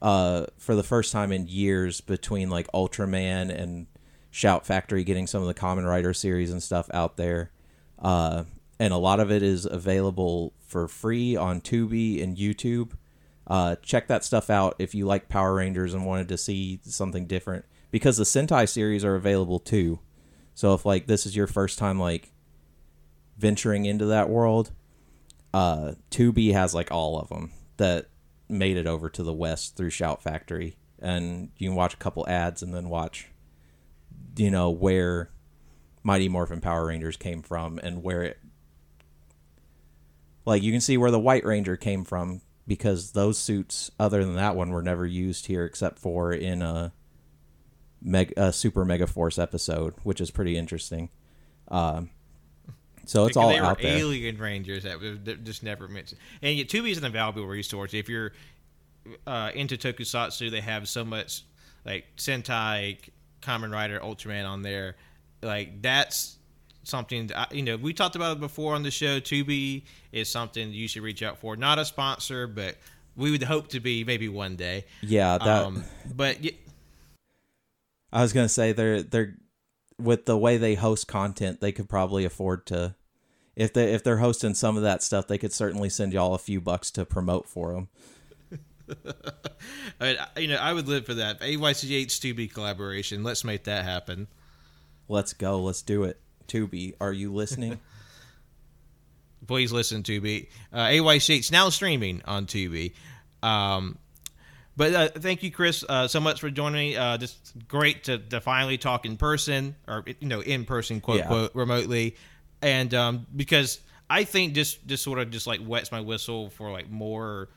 uh, for the first time in years between like Ultraman and Shout Factory getting some of the Kamen Rider series and stuff out there. Uh, and a lot of it is available for free on Tubi and YouTube. Uh, check that stuff out if you like Power Rangers and wanted to see something different because the Sentai series are available too. So if like this is your first time like venturing into that world, uh, Tubi has like all of them that made it over to the West through Shout Factory, and you can watch a couple ads and then watch, you know, where Mighty Morphin Power Rangers came from and where it, like, you can see where the White Ranger came from because those suits, other than that one, were never used here except for in a, Meg, a Super Mega Force episode, which is pretty interesting. Um, so it's all they were out there. alien rangers that was just never mentioned. And yet, Tubi is an invaluable resource. If you're uh, into Tokusatsu, they have so much like Sentai, Kamen Rider, Ultraman on there. Like that's something that I, you know we talked about it before on the show. Tubi is something you should reach out for. Not a sponsor, but we would hope to be maybe one day. Yeah, that. um, but y- I was gonna say they're they're with the way they host content, they could probably afford to if they if they're hosting some of that stuff, they could certainly send y'all a few bucks to promote for them. (laughs) I mean, you know, I would live for that AYCH Tubi collaboration. Let's make that happen. Let's go. Let's do it. Tubi, are you listening? (laughs) Please listen to Tubi. Uh, AYCH now streaming on Tubi. Um, but uh, thank you, Chris, uh, so much for joining me. Uh, just great to, to finally talk in person, or you know, in person, quote Yeah. quote, remotely, and um, because I think this just sort of just like wets my whistle for like more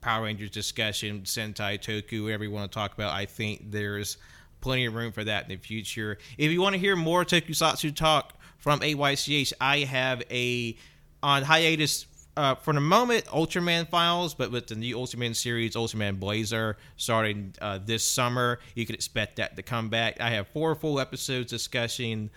Power Rangers discussion, Sentai, Toku, whatever you want to talk about. I think there's plenty of room for that in the future. If you want to hear more Tokusatsu talk from AYCH, I have a on hiatus uh, for the moment Ultraman Files, but with the new Ultraman series, Ultraman Blazar, starting uh, this summer, you can expect that to come back. I have four full episodes discussing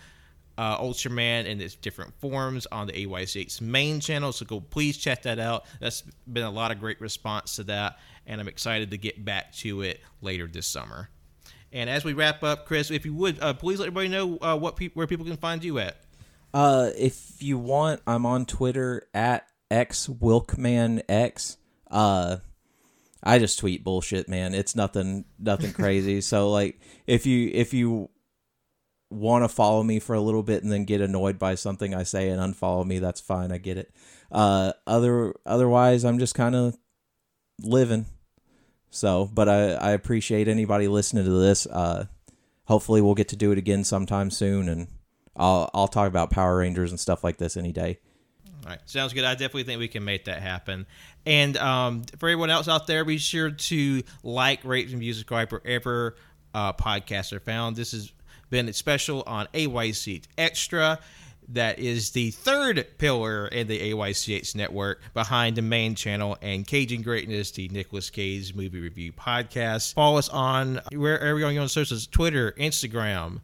uh, Ultraman in its different forms on the AYCH main channel. So go please check that out. That's been a lot of great response to that, and I'm excited to get back to it later this summer. And as we wrap up, Chris, if you would uh, please let everybody know uh, what pe- where people can find you at. Uh, if you want, I'm on Twitter at xwilkmanx. Uh, I just tweet bullshit, man. It's nothing, nothing (laughs) crazy. so like, if you if you want to follow me for a little bit and then get annoyed by something I say and unfollow me, that's fine. I get it. Uh, other otherwise, I'm just kind of living. So, but I I appreciate anybody listening to this. Uh, hopefully we'll get to do it again sometime soon and I'll I'll talk about Power Rangers and stuff like this any day. Right, sounds good. I definitely think we can make that happen. And um, for everyone else out there, be sure to like, rate, and subscribe wherever uh, podcasts are found. This has been a special on AYCH Xtra. That is the third pillar in the AYCH network behind the main channel and Caging Greatness, the Nicolas Cage movie review podcast. Follow us on wherever you're on socials Twitter, Instagram,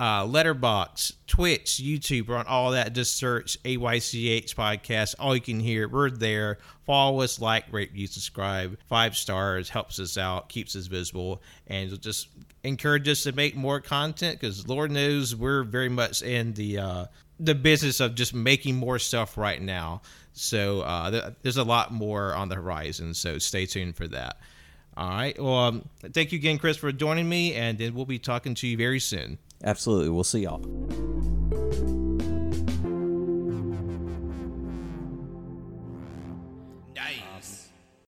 uh, Letterboxd, Twitch, YouTube, on all that. Just search AYCH podcast. All you can hear, we're there. Follow us, like, rate, you subscribe. Five stars helps us out, keeps us visible, and just encourage us to make more content because Lord knows we're very much in the uh, the business of just making more stuff right now. So uh, th- there's a lot more on the horizon. So stay tuned for that. All right. Well, um, thank you again, Chris, for joining me, and then we'll be talking to you very soon. Absolutely. We'll see y'all.